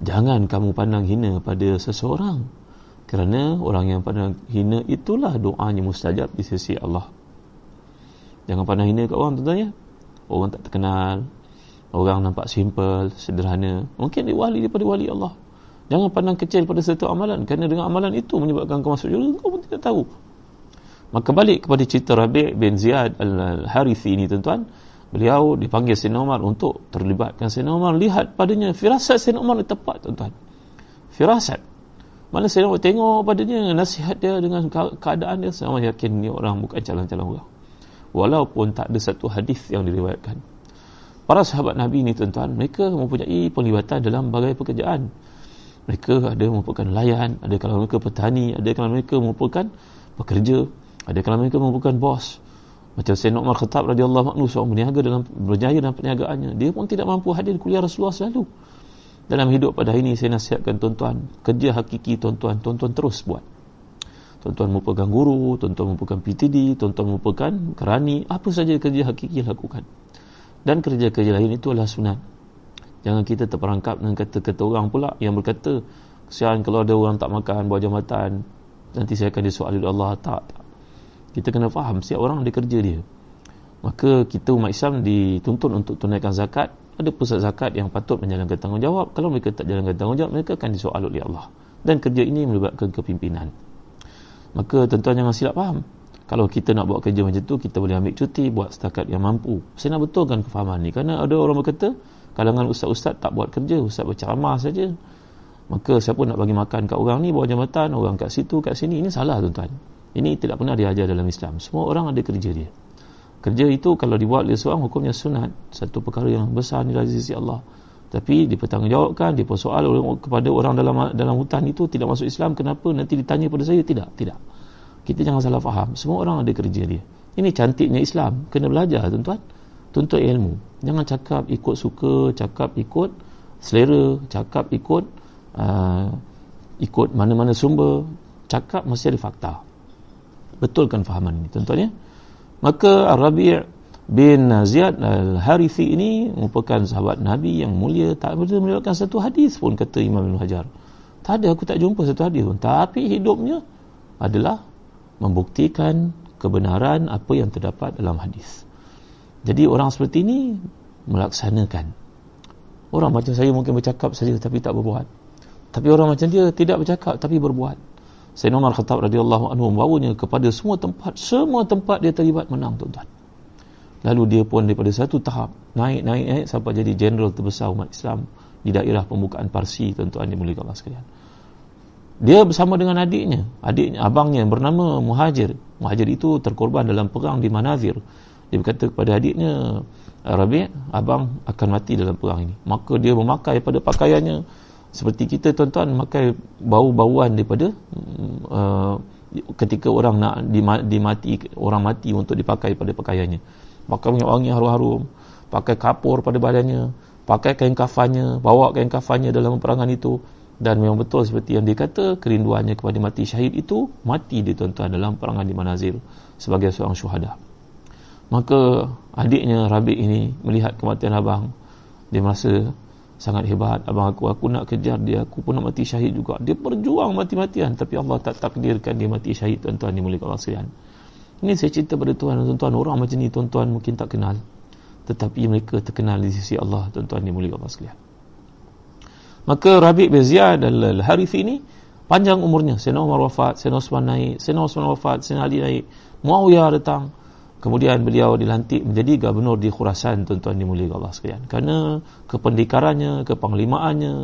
Speaker 1: jangan kamu pandang hina pada seseorang. Kerana orang yang pandang hina itulah doanya mustajab di sisi Allah. Jangan pandang hina kat orang tuan-tuan ya. Orang tak terkenal. Orang nampak simple sederhana. Mungkin dia wali daripada wali Allah. Jangan pandang kecil pada satu amalan. Kerana dengan amalan itu menyebabkan kau masuk syurga kau pun tidak tahu. Maka balik kepada cerita Rabi' bin Ziyad al-Harithi ini tuan-tuan. Beliau dipanggil Sayyidina Umar untuk terlibatkan Sayyidina Umar. Lihat padanya firasat Sayyidina Umar itu tepat tuan-tuan. Firasat. Mana Sayyidina Umar tengok padanya nasihat dia dengan keadaan dia. Saya yakin ni orang bukan calon-calon orang. Walaupun tak ada satu hadis yang diriwayatkan. Para sahabat Nabi ini tuan-tuan. Mereka mempunyai penglibatan dalam berbagai pekerjaan. Mereka ada merupakan layan. Ada kalau mereka petani. Ada kalau mereka merupakan pekerja ada kalau mereka merupakan bos macam Sayyidina Umar Khattab radhiyallahu anhu seorang berniaga dalam berjaya dalam perniagaannya dia pun tidak mampu hadir kuliah Rasulullah selalu. Dalam hidup pada hari ini saya nasihatkan tuan-tuan kerja hakiki tuan-tuan tuan-tuan terus buat. Tuan-tuan merupakan guru tuan-tuan merupakan PTD tuan-tuan merupakan kerani apa saja kerja hakiki lakukan. Dan kerja-kerja lain itu adalah sunat. Jangan kita terperangkap dengan kata-kata orang pula yang berkata kesian kalau ada orang tak makan buat jambatan. Nanti saya akan disoal oleh Allah tak, tak kita kena faham setiap orang ada kerja dia. Maka kita umat Islam dituntut untuk tunaikan zakat. Ada pusat zakat yang patut menjalankan tanggungjawab. Kalau mereka tak jalankan tanggungjawab mereka akan disoal oleh Allah. Dan kerja ini melibatkan kepimpinan. Maka tuan-tuan jangan silap faham. Kalau kita nak buat kerja macam tu kita boleh ambil cuti buat setakat yang mampu. Saya nak betulkan kefahaman ni. Kerana ada orang berkata kalangan ustaz-ustaz tak buat kerja ustaz berceramah saja. Maka siapa nak bagi makan kat orang ni bawa jambatan orang kat situ kat sini ini salah tuan-tuan ini tidak pernah diajar dalam Islam. Semua orang ada kerja dia. Kerja itu kalau dibuat oleh seorang hukumnya sunat. Satu perkara yang besar ni dari sisi Allah. Tapi dipertanggungjawabkan, dipersoal kepada orang dalam dalam hutan itu tidak masuk Islam. Kenapa? Nanti ditanya pada saya. Tidak. Tidak. Kita jangan salah faham. Semua orang ada kerja dia. Ini cantiknya Islam. Kena belajar tuan-tuan. Tuntut ilmu. Jangan cakap ikut suka, cakap ikut selera, cakap ikut uh, ikut mana-mana sumber. Cakap mesti ada fakta betulkan fahaman ini. Tuan-tuan ya maka Ar-Rabi' bin Ziyad Al-Harithi ini merupakan sahabat Nabi yang mulia. Tak boleh melihatkan satu hadis pun kata Imam Ibn Hajar. Tak ada aku tak jumpa satu hadis pun. Tapi hidupnya adalah membuktikan kebenaran apa yang terdapat dalam hadis. Jadi orang seperti ini melaksanakan. Orang macam saya mungkin bercakap saja tapi tak berbuat. Tapi orang macam dia tidak bercakap tapi berbuat Sayyidina Umar Khattab radhiyallahu anhu membawanya kepada semua tempat. Semua tempat dia terlibat menang tuan-tuan. Lalu dia pun daripada satu tahap naik naik naik sampai jadi general terbesar umat Islam di daerah pembukaan Parsi tuan-tuan yang mulia Allah sekalian. Dia bersama dengan adiknya. Adiknya abangnya bernama Muhajir. Muhajir itu terkorban dalam perang di Manazir dia berkata kepada adiknya Rabi' abang akan mati dalam perang ini. Maka dia memakai pada pakaiannya seperti kita tuan-tuan memakai bau-bauan daripada uh, ketika orang nak dimati orang mati untuk dipakai pada pakaiannya. Pakai minyak wangi harum-harum pakai kapur pada badannya pakai kain kafannya bawa kain kafannya dalam peperangan itu. Dan memang betul seperti yang dikata kerinduannya kepada mati syahid itu mati di tuan-tuan dalam perangan di Manazir sebagai seorang syuhada. Maka adiknya Rabi' ini melihat kematian abang. Dia merasa sangat hebat. Abang aku aku nak kejar dia. Aku pun nak mati syahid juga. Dia berjuang mati-matian. Tapi Allah tak takdirkan dia mati syahid tuan-tuan. Dimuliakan Allah sekalian ini saya cerita pada tuan tuan-tuan orang macam ni tuan-tuan mungkin tak kenal. Tetapi mereka terkenal di sisi Allah. Tuan-tuan dimuliakan Allah sekalian maka Rabi' bin Ziyad al-Harithi ini panjang umurnya. Sayyidina Umar wafat Sayyidina Osman naik Sayyidina Osman wafat Sayyidina Ali naik. Muawiyah datang Kemudian beliau dilantik menjadi gubernur di Khurasan tuan-tuan dimuliakan Allah sekalian. Kerana kependekarannya, kepanglimaannya,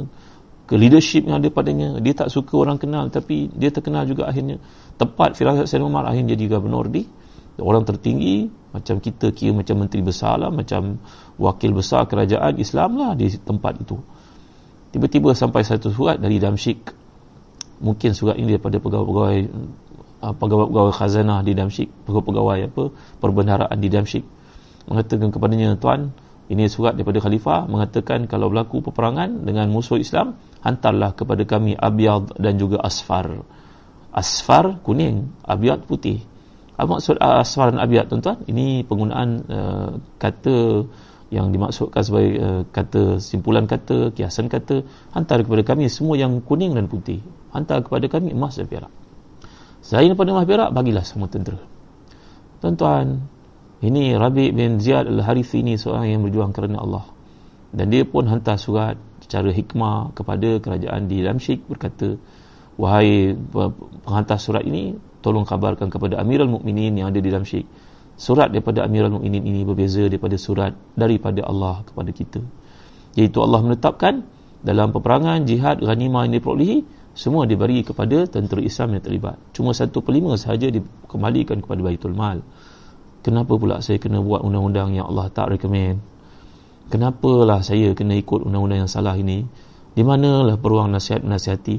Speaker 1: ke leadership yang ada padanya, dia tak suka orang kenal tapi dia terkenal juga akhirnya. Tepat firasat Sayyidina Umar akhirnya jadi gubernur di orang tertinggi macam kita kira macam menteri besar lah, macam wakil besar kerajaan Islam lah di tempat itu. Tiba-tiba sampai satu surat dari Damsyik. Mungkin surat ini daripada pegawai-pegawai uh, pegawai-pegawai khazanah di Damsyik pegawai-pegawai apa perbendaharaan di Damsyik mengatakan kepadanya tuan ini surat daripada khalifah mengatakan kalau berlaku peperangan dengan musuh Islam hantarlah kepada kami abyad dan juga asfar. Asfar kuning abyad putih. Apa maksud asfar dan abyad tuan-tuan ini penggunaan uh, kata yang dimaksudkan sebagai uh, kata simpulan kata kiasan kata hantar kepada kami semua yang kuning dan putih. Hantar kepada kami emas dan perak Selain daripada emas perak, bagilah semua tentera. Tuan-tuan, ini Rabi bin Ziyad al-Harithi ini seorang yang berjuang kerana Allah. Dan dia pun hantar surat secara hikmah kepada kerajaan di Damsyik berkata, Wahai penghantar surat ini, tolong kabarkan kepada Amirul Mukminin yang ada di Damsyik. Surat daripada Amirul Mukminin ini berbeza daripada surat daripada Allah kepada kita. Iaitu Allah menetapkan dalam peperangan, jihad, ghanimah yang diperolehi, semua diberi kepada tentera Islam yang terlibat. Cuma satu per lima sahaja dikembalikan kepada Baitul Mal. Kenapa pula saya kena buat undang-undang yang Allah tak recommend? Kenapalah saya kena ikut undang-undang yang salah ini? Di manalah peruang nasihat-nasihati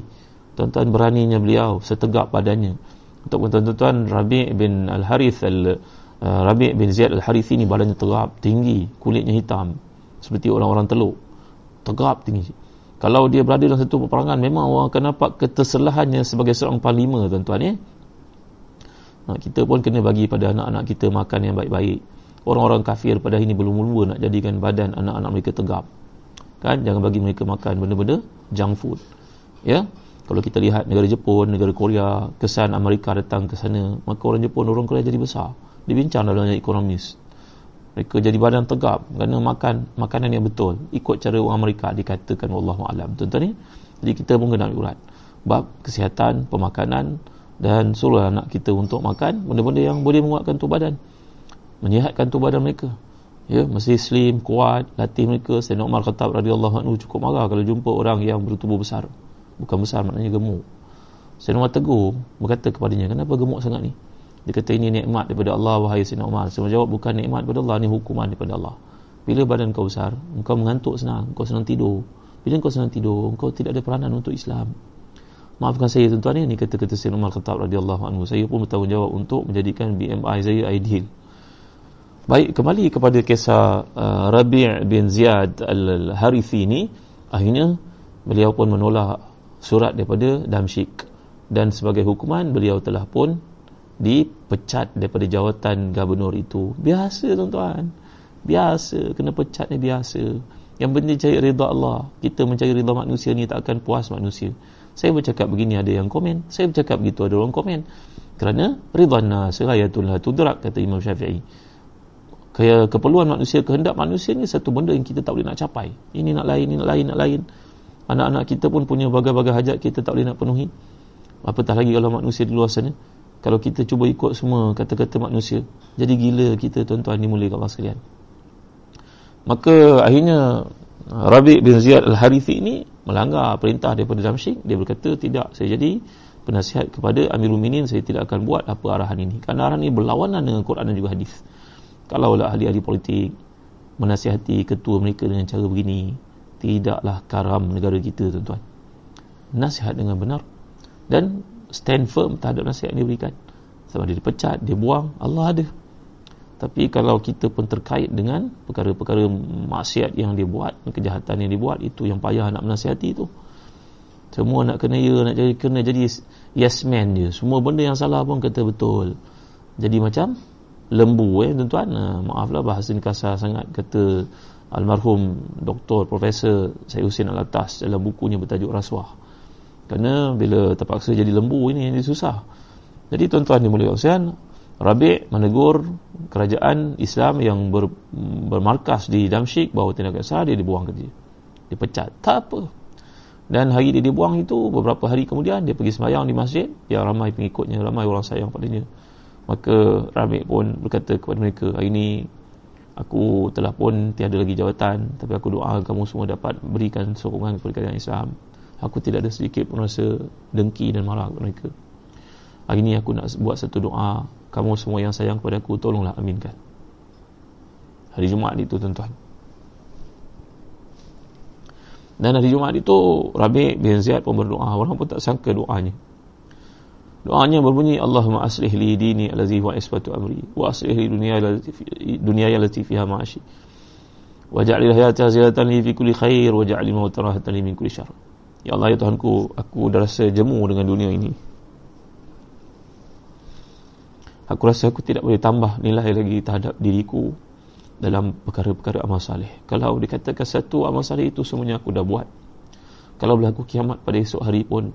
Speaker 1: tuan-tuan beraninya beliau setegak badannya. Untuk tuan-tuan Rabi' bin Al-Harith al, uh, Rabi' bin Ziyad Al-Harith ini badannya tegap tinggi kulitnya hitam. Seperti orang-orang teluk. Tegap tinggi kalau dia berada dalam satu peperangan memang orang akan nampak keterselahannya sebagai seorang panglima tuan-tuan ya. Nah, kita pun kena bagi pada anak-anak kita makan yang baik-baik. Orang-orang kafir pada hari ini belum mula nak jadikan badan anak-anak mereka tegap. Kan jangan bagi mereka makan benda-benda junk food. Ya. Kalau kita lihat negara Jepun, negara Korea, kesan Amerika datang ke sana, maka orang Jepun, orang Korea jadi besar. Dibincang dalam ekonomis mereka jadi badan tegap kerana makan makanan yang betul. Ikut cara orang Amerika dikatakan wallahu alam. Tuan-tuan ni jadi kita pun kena urat. Bab kesihatan pemakanan dan suruh anak kita untuk makan benda-benda yang boleh menguatkan tubuh badan. Menyihatkan tubuh badan mereka. Ya mesti slim kuat latih mereka. Sayyidina Umar Khattab radhiyallahu anhu cukup marah kalau jumpa orang yang bertubuh besar. Bukan besar maknanya gemuk. Sayyidina Umar tegur berkata kepadanya kenapa gemuk sangat ni dia kata ini nikmat daripada Allah wahai Sayyidina Umar. Saya jawab bukan nikmat daripada Allah, ini hukuman daripada Allah. Bila badan kau besar, engkau mengantuk senang, engkau senang tidur. Bila engkau senang tidur, engkau tidak ada peranan untuk Islam. Maafkan saya tuan-tuan ini kata-kata Sayyidina Umar Khattab radhiyallahu anhu. Saya pun bertanggungjawab untuk menjadikan BMI saya ideal. Baik, kembali kepada kisah uh, Rabi' bin Ziyad al-Harithi ini, akhirnya beliau pun menolak surat daripada Damsyik dan sebagai hukuman beliau telah pun dipecat daripada jawatan gubernur itu. Biasa tuan-tuan. Biasa. Kena pecat ni biasa. Yang penting cari rida Allah. Kita mencari rida manusia ni tak akan puas manusia. Saya bercakap begini ada yang komen. Saya bercakap begitu ada orang komen. Kerana rida nas rayatul tudrak kata Imam Syafi'i. Kaya keperluan manusia kehendak manusia ni satu benda yang kita tak boleh nak capai. Ini nak lain ini nak lain nak lain. Anak-anak kita pun punya bagai-bagai hajat kita tak boleh nak penuhi. Apatah lagi kalau manusia di luar sana kalau kita cuba ikut semua kata-kata manusia jadi gila kita tuan-tuan dimulai Allah sekalian maka akhirnya Rabi' bin Ziyad Al-Harithi ini melanggar perintah daripada Damsyik dia berkata tidak saya jadi penasihat kepada Amirul Minin saya tidak akan buat apa arahan ini. Kerana arahan ini berlawanan dengan Quran dan juga hadis. Kalaulah ahli-ahli politik menasihati ketua mereka dengan cara begini tidaklah karam negara kita tuan-tuan. Nasihat dengan benar. Dan stand firm terhadap nasihat yang diberikan. Sama dia dipecat, dia buang Allah ada. Tapi kalau kita pun terkait dengan perkara-perkara maksiat yang dia buat kejahatan yang dia buat itu yang payah nak menasihati itu semua nak kena ya nak jadi kena jadi yes man je semua benda yang salah pun kata betul. Jadi macam lembu eh tuan-tuan. Uh, maaflah bahasa ni kasar sangat kata almarhum Doktor Profesor Syed Hussein Alatas dalam bukunya bertajuk Rasuah kerana bila terpaksa jadi lembu ini yang susah. Jadi tuan-tuan dimulai Husain Rabi' menegur kerajaan Islam yang ber, bermarkas di Damsyik bahawa tindakan salah dia dibuang kerja dipecat. Tak apa. Dan hari dia dibuang itu beberapa hari kemudian dia pergi sembahyang di masjid. Yang ramai pengikutnya ramai orang sayang padanya maka Rabi' pun berkata kepada mereka hari ini aku telah pun tiada lagi jawatan tapi aku doa kamu semua dapat berikan sokongan kepada kerajaan Islam aku tidak ada sedikit pun rasa dengki dan marah kepada mereka. Hari ini aku nak buat satu doa. Kamu semua yang sayang kepada aku tolonglah aminkan. Hari Jumaat itu tuan-tuan. Dan hari Jumaat itu Rabi' bin Ziyad pun berdoa. Orang pun tak sangka doanya. Doanya berbunyi Allahumma aslih li dini allazi huwa isbatu amri wa aslih li dunya dunya allati fiha ma'ashi waj'al hayata ziyadatan li fi kulli khair waj'al mauta rahatan li min kulli syarr. Ya Allah ya Tuhanku, aku dah rasa jemu dengan dunia ini. Aku rasa aku tidak boleh tambah nilai lagi terhadap diriku dalam perkara-perkara amal saleh. Kalau dikatakan satu amal saleh itu semuanya aku dah buat. Kalau berlaku kiamat pada esok hari pun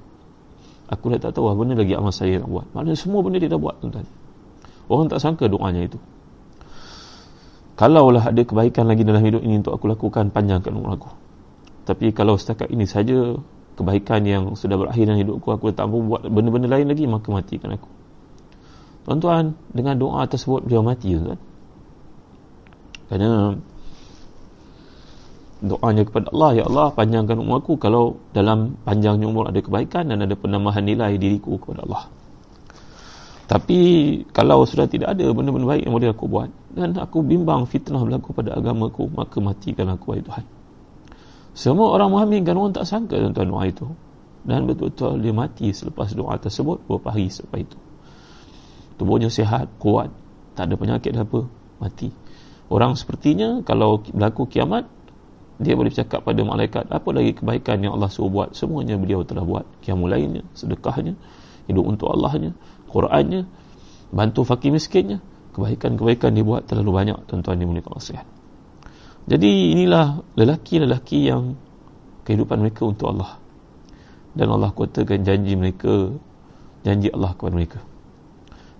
Speaker 1: aku dah tak tahu apa lagi amal saya nak buat maknanya semua benda dia dah buat tuan-tuan orang tak sangka doanya itu kalaulah ada kebaikan lagi dalam hidup ini untuk aku lakukan panjangkan umur aku tapi kalau setakat ini saja kebaikan yang sudah berakhir dalam hidupku aku tak mampu buat benda-benda lain lagi maka matikan aku. Tuan-tuan dengan doa tersebut dia mati tuan kerana doanya kepada Allah ya Allah panjangkan umur aku. Kalau dalam panjangnya umur ada kebaikan dan ada penambahan nilai diriku kepada Allah. Tapi kalau sudah tidak ada benda-benda baik yang boleh aku buat dan aku bimbang fitnah berlaku pada agamaku maka matikan aku wahai Tuhan semua orang memahami kan orang tak sangka tuan doa itu. Dan betul-betul dia mati selepas doa tersebut beberapa hari selepas itu. Tubuhnya sihat kuat tak ada penyakit apa mati. Orang sepertinya kalau berlaku kiamat dia boleh cakap pada malaikat apa lagi kebaikan yang Allah suruh buat? Semuanya beliau telah buat. Kiamul lainnya sedekahnya hidup untuk Allahnya Qurannya bantu fakir miskinnya. Kebaikan-kebaikan dia buat terlalu banyak tuan-tuan dimuliakan Allah jadi inilah lelaki-lelaki yang kehidupan mereka untuk Allah. Dan Allah kuatakan janji mereka janji Allah kepada mereka.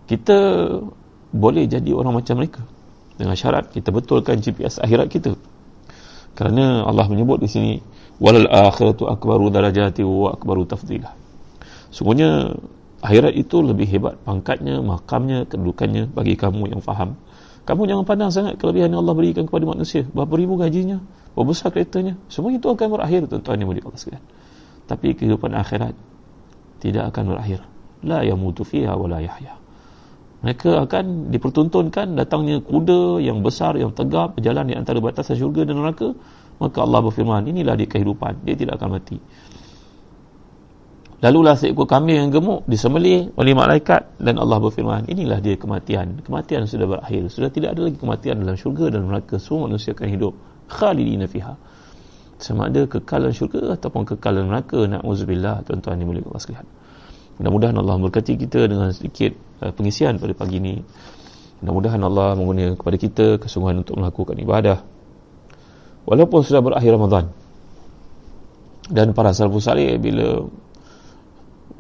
Speaker 1: Kita boleh jadi orang macam mereka. Dengan syarat kita betulkan GPS akhirat kita. Kerana Allah menyebut di sini walal akhiratu akbaru darajati wa akbaru tafdilah sungguhnya akhirat itu lebih hebat pangkatnya makamnya kedudukannya bagi kamu yang faham kamu jangan pandang sangat kelebihan yang Allah berikan kepada manusia. Berapa ribu gajinya berapa besar keretanya. Semua itu akan berakhir tuan-tuan yang Allah sekalian. Tapi kehidupan akhirat tidak akan berakhir. La yamutu fiha wa la yahya. Mereka akan dipertontonkan datangnya kuda yang besar yang tegap berjalan di antara batasan syurga dan neraka. Maka Allah berfirman inilah dia kehidupan. Dia tidak akan mati lalulah seekor kambing yang gemuk disembelih oleh malaikat dan Allah berfirman inilah dia kematian. Kematian sudah berakhir. Sudah tidak ada lagi kematian dalam syurga dan neraka. Semua manusia akan hidup. Khalidina fiha. Sama ada kekal dalam syurga ataupun kekal dalam neraka. Na'udzubillah. Tuan-tuan dimuliakan Allah sekalian. Mudah-mudahan Allah memberkati kita dengan sedikit uh, pengisian pada pagi ini. Mudah-mudahan Allah menggunakan kepada kita kesungguhan untuk melakukan ibadah. Walaupun sudah berakhir Ramadan. Dan para salafus salih bila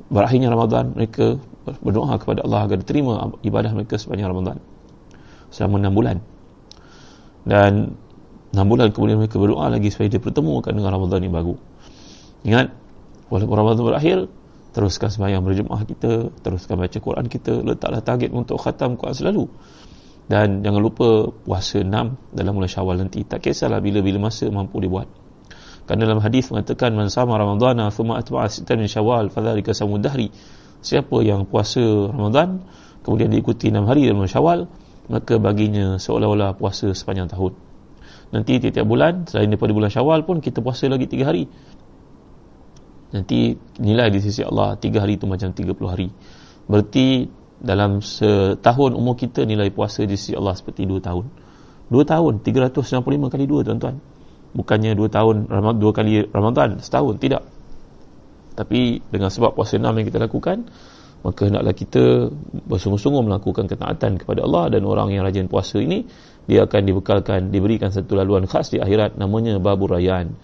Speaker 1: berakhirnya Ramadan, mereka berdoa kepada Allah agar diterima ibadah mereka sepanjang Ramadan. Selama enam bulan. Dan enam bulan kemudian mereka berdoa lagi supaya dipertemukan dengan Ramadan yang baru. Ingat, walaupun Ramadan berakhir, teruskan sembahyang berjemaah kita teruskan baca Quran kita letaklah target untuk khatam Quran selalu dan jangan lupa puasa 6 dalam bulan syawal nanti tak kisahlah bila-bila masa mampu dibuat kerana dalam hadis mengatakan man sama ramadhana thumma atba'a sittan min syawal fadhalika samud dahri. Siapa yang puasa Ramadan kemudian diikuti 6 hari dalam syawal maka baginya seolah-olah puasa sepanjang tahun. Nanti tiap-tiap bulan selain daripada bulan syawal pun kita puasa lagi 3 hari. Nanti nilai di sisi Allah tiga hari itu macam 30 hari. Berarti dalam setahun umur kita nilai puasa di sisi Allah seperti dua tahun. Dua tahun 365 kali dua tuan-tuan bukannya dua tahun dua kali Ramadan setahun tidak. Tapi dengan sebab puasa enam yang kita lakukan maka hendaklah kita bersungguh-sungguh melakukan ketaatan kepada Allah dan orang yang rajin puasa ini dia akan dibekalkan diberikan satu laluan khas di akhirat namanya babur rayyan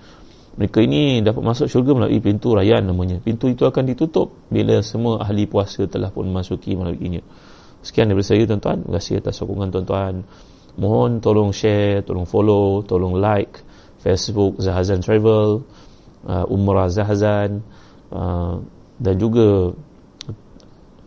Speaker 1: mereka ini dapat masuk syurga melalui pintu rayyan namanya. Pintu itu akan ditutup bila semua ahli puasa telah pun memasuki melalui ini sekian daripada saya tuan-tuan. Terima kasih atas sokongan tuan-tuan. Mohon tolong share tolong follow tolong like Facebook Zahazan Travel uh, Umrah Zahazan uh, dan juga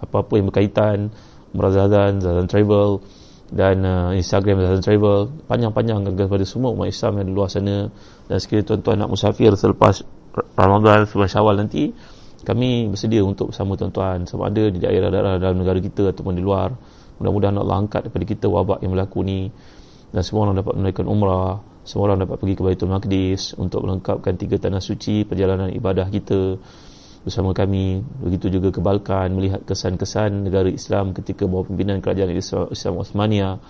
Speaker 1: apa-apa yang berkaitan Merazazan, Zazan Travel dan uh, Instagram Zazan Travel. Panjang-panjang kepada semua umat Islam yang di luar sana. Dan sekiranya tuan-tuan nak musafir selepas Ramadan selepas Syawal nanti kami bersedia untuk bersama tuan-tuan. Sama ada di daerah-daerah dalam negara kita ataupun di luar. Mudah-mudahan Allah angkat daripada kita wabak yang berlaku ni. Dan semua orang dapat menunaikan umrah semua orang dapat pergi ke Baitul Maqdis untuk melengkapkan tiga tanah suci perjalanan ibadah kita bersama kami. Begitu juga ke Balkan melihat kesan-kesan negara Islam ketika bawah pimpinan kerajaan Islam Osmania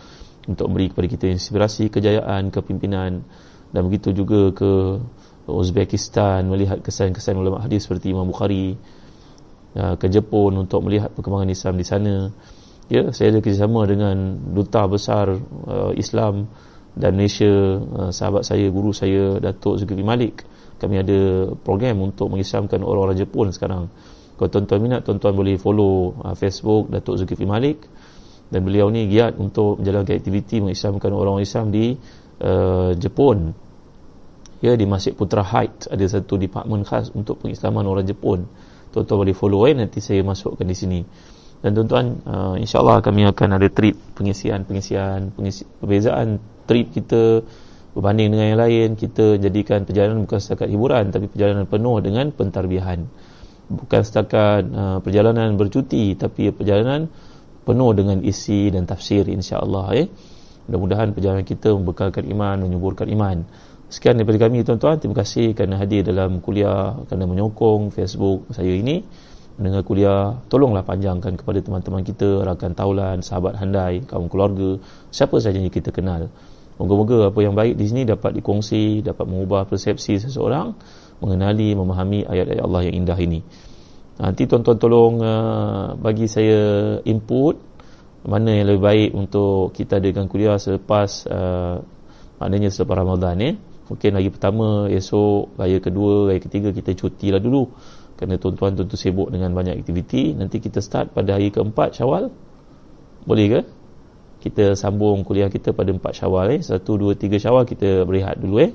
Speaker 1: untuk memberi kepada kita inspirasi kejayaan kepimpinan. Dan begitu juga ke Uzbekistan melihat kesan-kesan ulama hadis seperti Imam Bukhari uh, ke Jepun untuk melihat perkembangan Islam di sana. Ya saya ada kerjasama dengan duta besar uh, Islam dan Malaysia uh, sahabat saya guru saya Datuk Zulkifli Malik kami ada program untuk mengislamkan orang-orang Jepun sekarang. Kalau tuan-tuan minat tuan-tuan boleh follow uh, Facebook Datuk Zulkifli Malik. Dan beliau ni giat untuk menjalankan aktiviti mengislamkan orang-orang Islam di uh, Jepun. Ya di Masjid Putra Heights ada satu department khas untuk pengislaman orang Jepun. Tuan-tuan boleh follow eh nanti saya masukkan di sini dan tuan-tuan uh, insyaAllah kami akan ada trip pengisian-pengisian pengisi, perbezaan trip kita berbanding dengan yang lain. Kita jadikan perjalanan bukan setakat hiburan tapi perjalanan penuh dengan pentarbihan bukan setakat uh, perjalanan bercuti tapi perjalanan penuh dengan isi dan tafsir insya-Allah eh. Mudah-mudahan perjalanan kita membekalkan iman menyuburkan iman. Sekian daripada kami tuan-tuan. Terima kasih kerana hadir dalam kuliah kerana menyokong Facebook saya ini mendengar kuliah tolonglah panjangkan kepada teman-teman kita rakan taulan sahabat handai kaum keluarga siapa sahaja yang kita kenal Moga-moga apa yang baik di sini dapat dikongsi, dapat mengubah persepsi seseorang mengenali, memahami ayat-ayat Allah yang indah ini. Nanti tuan-tuan tolong uh, bagi saya input mana yang lebih baik untuk kita adakan kuliah selepas uh, maknanya selepas Ramadan eh. Mungkin lagi pertama, esok, raya kedua, raya ketiga kita cuti lah dulu. Kerana tuan-tuan tentu sibuk dengan banyak aktiviti. Nanti kita start pada hari keempat syawal. Boleh ke? kita sambung kuliah kita pada 4 syawal eh. 1, 2, 3 syawal kita berehat dulu eh.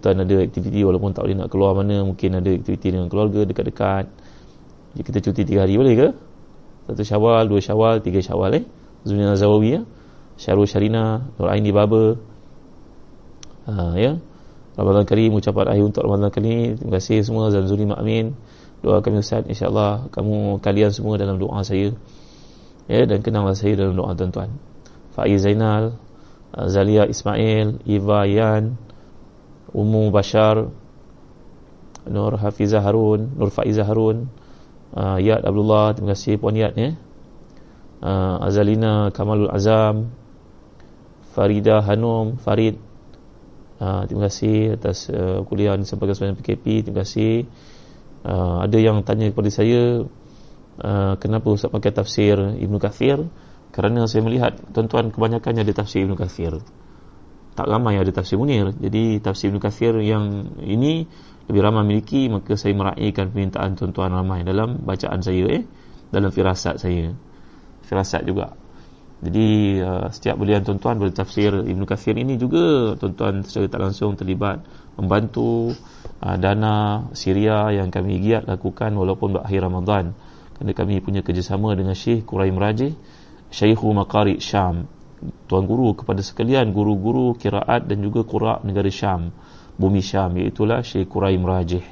Speaker 1: Tuan ada aktiviti walaupun tak boleh nak keluar mana mungkin ada aktiviti dengan keluarga dekat-dekat jadi kita cuti 3 hari boleh ke? 1 syawal, 2 syawal, 3 syawal eh. Zunia Zawawi ya. Syarul Syarina, Nur Aini Baba. Ha, ya. Ramadan Karim ucapan akhir untuk Ramadan kali ini. Terima kasih semua Zanzuri Makmin. Doa kami Ustaz insya-Allah kamu kalian semua dalam doa saya. Ya dan kenanglah saya dalam doa tuan-tuan. Faiz Zainal uh, Zalia Ismail Iva Yan Umu Bashar Nur Hafizah Harun Nur Faizah Harun uh, Yad Abdullah Terima kasih Puan Yad ya. uh, Azalina Kamalul Azam Farida Hanum Farid uh, Terima kasih atas uh, kuliah sebagai sebagai PKP Terima kasih. Uh, Ada yang tanya kepada saya uh, Kenapa Ustaz pakai tafsir Ibn Kathir? Kerana saya melihat tuan-tuan kebanyakannya ada tafsir Ibn Kathir. Tak ramai ada tafsir Munir. Jadi tafsir Ibn Kathir yang ini lebih ramai miliki maka saya meraihkan permintaan tuan-tuan ramai dalam bacaan saya eh dalam firasat saya. Firasat juga jadi uh, setiap belian tuan-tuan bertafsir Ibn Kathir ini juga. Tuan-tuan secara tak langsung terlibat membantu uh, dana Syria yang kami giat lakukan walaupun berakhir Ramadan. Kerana kami punya kerjasama dengan Syekh Quraim Rajih Syaikhu Makari Syam. Tuan Guru kepada sekalian guru-guru kiraat dan juga qura negara Syam bumi Syam iaitulah Syekh Quraim Rajih.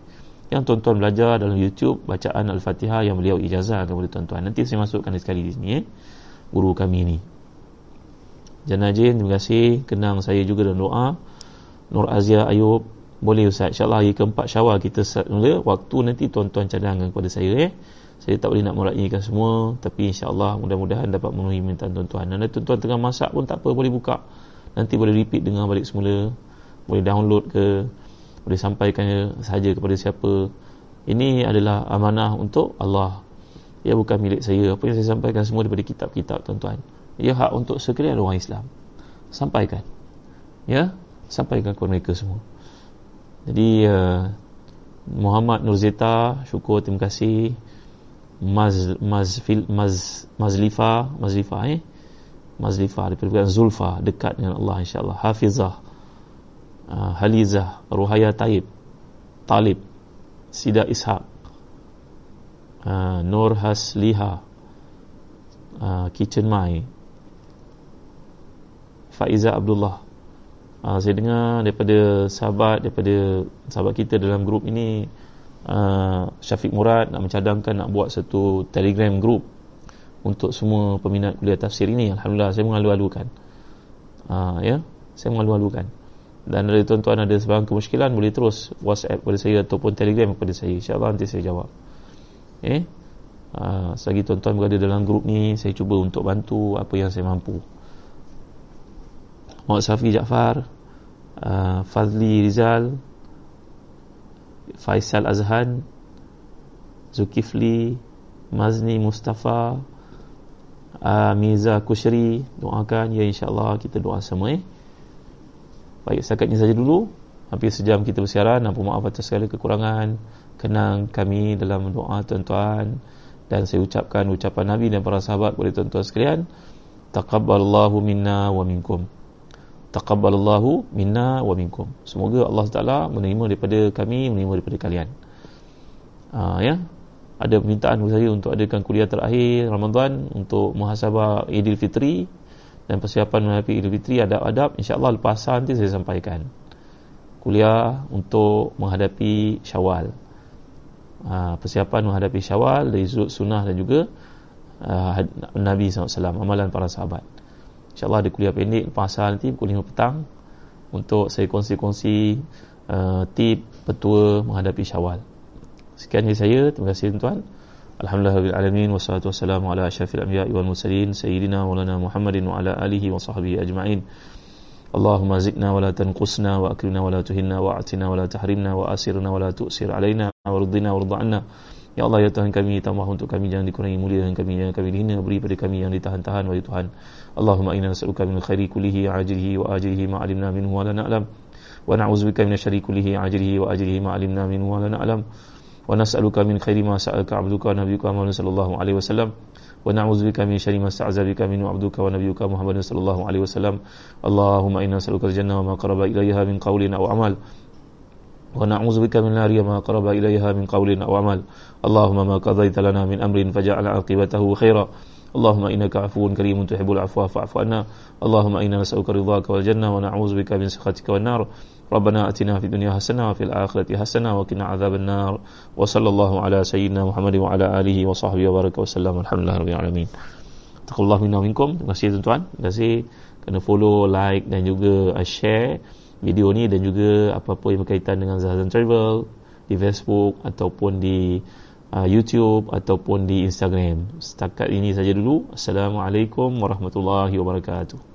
Speaker 1: Yang tuan-tuan belajar dalam YouTube bacaan Al-Fatihah yang beliau ijazah kepada tuan-tuan. Nanti saya masukkan sekali di sini eh guru kami ini Janajin terima kasih. Kenang saya juga dalam doa. Nur Azia Ayub boleh Ustaz? insyaAllah hari keempat syawal kita mula. Waktu nanti tuan-tuan cadangkan kepada saya eh. Saya tak boleh nak meraihkan semua tapi insyaAllah mudah-mudahan dapat memenuhi mintaan tuan-tuan. Dan tuan-tuan tengah masak pun tak apa boleh buka. Nanti boleh repeat dengar balik semula. Boleh download ke boleh sampaikan saja kepada siapa. Ini adalah amanah untuk Allah ia bukan milik saya. Apa yang saya sampaikan semua daripada kitab-kitab tuan-tuan. Ia hak untuk sekalian orang Islam. Sampaikan. Ya? Sampaikan kepada mereka semua. Jadi uh, Muhammad Nurzeta syukur terima kasih. Maz Maz Maz Mazlifa Mazlifa eh? Mazlifa daripada Zulfa dekat dengan Allah insyaallah. Hafizah uh, Halizah Ruhaya Taib Talib Sida Ishaq uh, Nur Hasliha uh, Kitchen Mai. Faiza Abdullah. Uh, saya dengar daripada sahabat daripada sahabat kita dalam grup ini uh, Syafiq Murad nak mencadangkan nak buat satu telegram group untuk semua peminat kuliah tafsir ini. Alhamdulillah saya mengalu-alukan. Uh, ya saya mengalu-alukan. Dan dari tuan-tuan ada sebarang kemusykilan boleh terus whatsapp kepada saya ataupun telegram kepada saya. insyaAllah nanti saya jawab eh? Uh, selagi tuan-tuan berada dalam grup ni saya cuba untuk bantu apa yang saya mampu. Muhammad Safi Jaafar uh, Fazli Rizal Faisal Azhan Zulkifli Mazni Mustafa uh, Miza Kushri doakan ya insyaAllah kita doa semua eh. baik setakat ini saja dulu. Hampir sejam kita bersiaran. Nampu maaf atas segala kekurangan kenang kami dalam doa tuan-tuan. Dan saya ucapkan ucapan Nabi dan para sahabat kepada tuan-tuan sekalian taqabbalallahu minna wa minkum. Taqabbalallahu minna wa minkum. Semoga Allah Taala menerima daripada kami menerima daripada kalian. Uh, ya. Ada permintaan kepada saya untuk adakan kuliah terakhir Ramadan untuk muhasabah Idul Fitri dan persiapan menghadapi Idul Fitri adab-adab insya-Allah lepas nanti saya sampaikan. Kuliah untuk menghadapi Syawal ha, persiapan menghadapi Syawal dari sudut sunnah dan juga uh, Nabi SAW amalan para sahabat insya-Allah ada kuliah pendek lepas nanti pukul 5 petang untuk saya kongsi-kongsi uh, tip petua menghadapi Syawal Sekian dari saya. Terima kasih tuan-tuan. Alhamdulillah alamin wassalatu wassalamu ala asyrafil anbiya'i wal mursalin sayyidina maulana Muhammadin wa ala alihi wa sahbihi ajma'in. Allahumma zidna wa la tanqusna wa akrimna wa la tuhinna wa atina wa la tahrimna wa asirna wa la tu'sir alaina wa ridina wa ridha Ya Allah ya Tuhan kami tambah untuk kami jangan dikurangi mulia dengan kami yang kami dihina beri pada kami yang ditahan-tahan wahai Tuhan. Allahumma inna nas'aluka min khairi kullihi ajrihi wa ajrihi ma alimna minhu wa la na'lam wa na'udzubika min syarri kullihi ajrihi wa ajrihi ma alimna minhu wa la na'lam. ونسألك من خير ما سألك عبدك ونبيك محمد صلى الله عليه وسلم ونعوذ بك من شر ما استعاذ بك منه عبدك ونبيك محمد صلى الله عليه وسلم اللهم إنا نسألك الجنة وما قرب إليها من قول أو عمل ونعوذ بك من نار ما قرب إليها من قول أو عمل اللهم ما قضيت لنا من أمر فجعل عاقبته خيرا اللهم إنك عفو كريم تحب العفو فاعف عنا اللهم إنا نسألك رضاك والجنة ونعوذ بك من سخطك والنار ربنا أتنا في الدنيا حسنة وفي الآخرة حسنة وقنا عذاب النار وصلى الله على سيدنا محمد وعلى آله وصحبه وبارك وسلم الحمد لله رب العالمين Taqullah minna minkum Terima kasih tuan-tuan Terima kasih Kena follow, like dan juga uh, share video ni dan juga apa-apa yang berkaitan dengan Zahazan Travel di Facebook ataupun di uh, YouTube ataupun di Instagram. Setakat ini saja dulu. Assalamualaikum warahmatullahi wabarakatuh.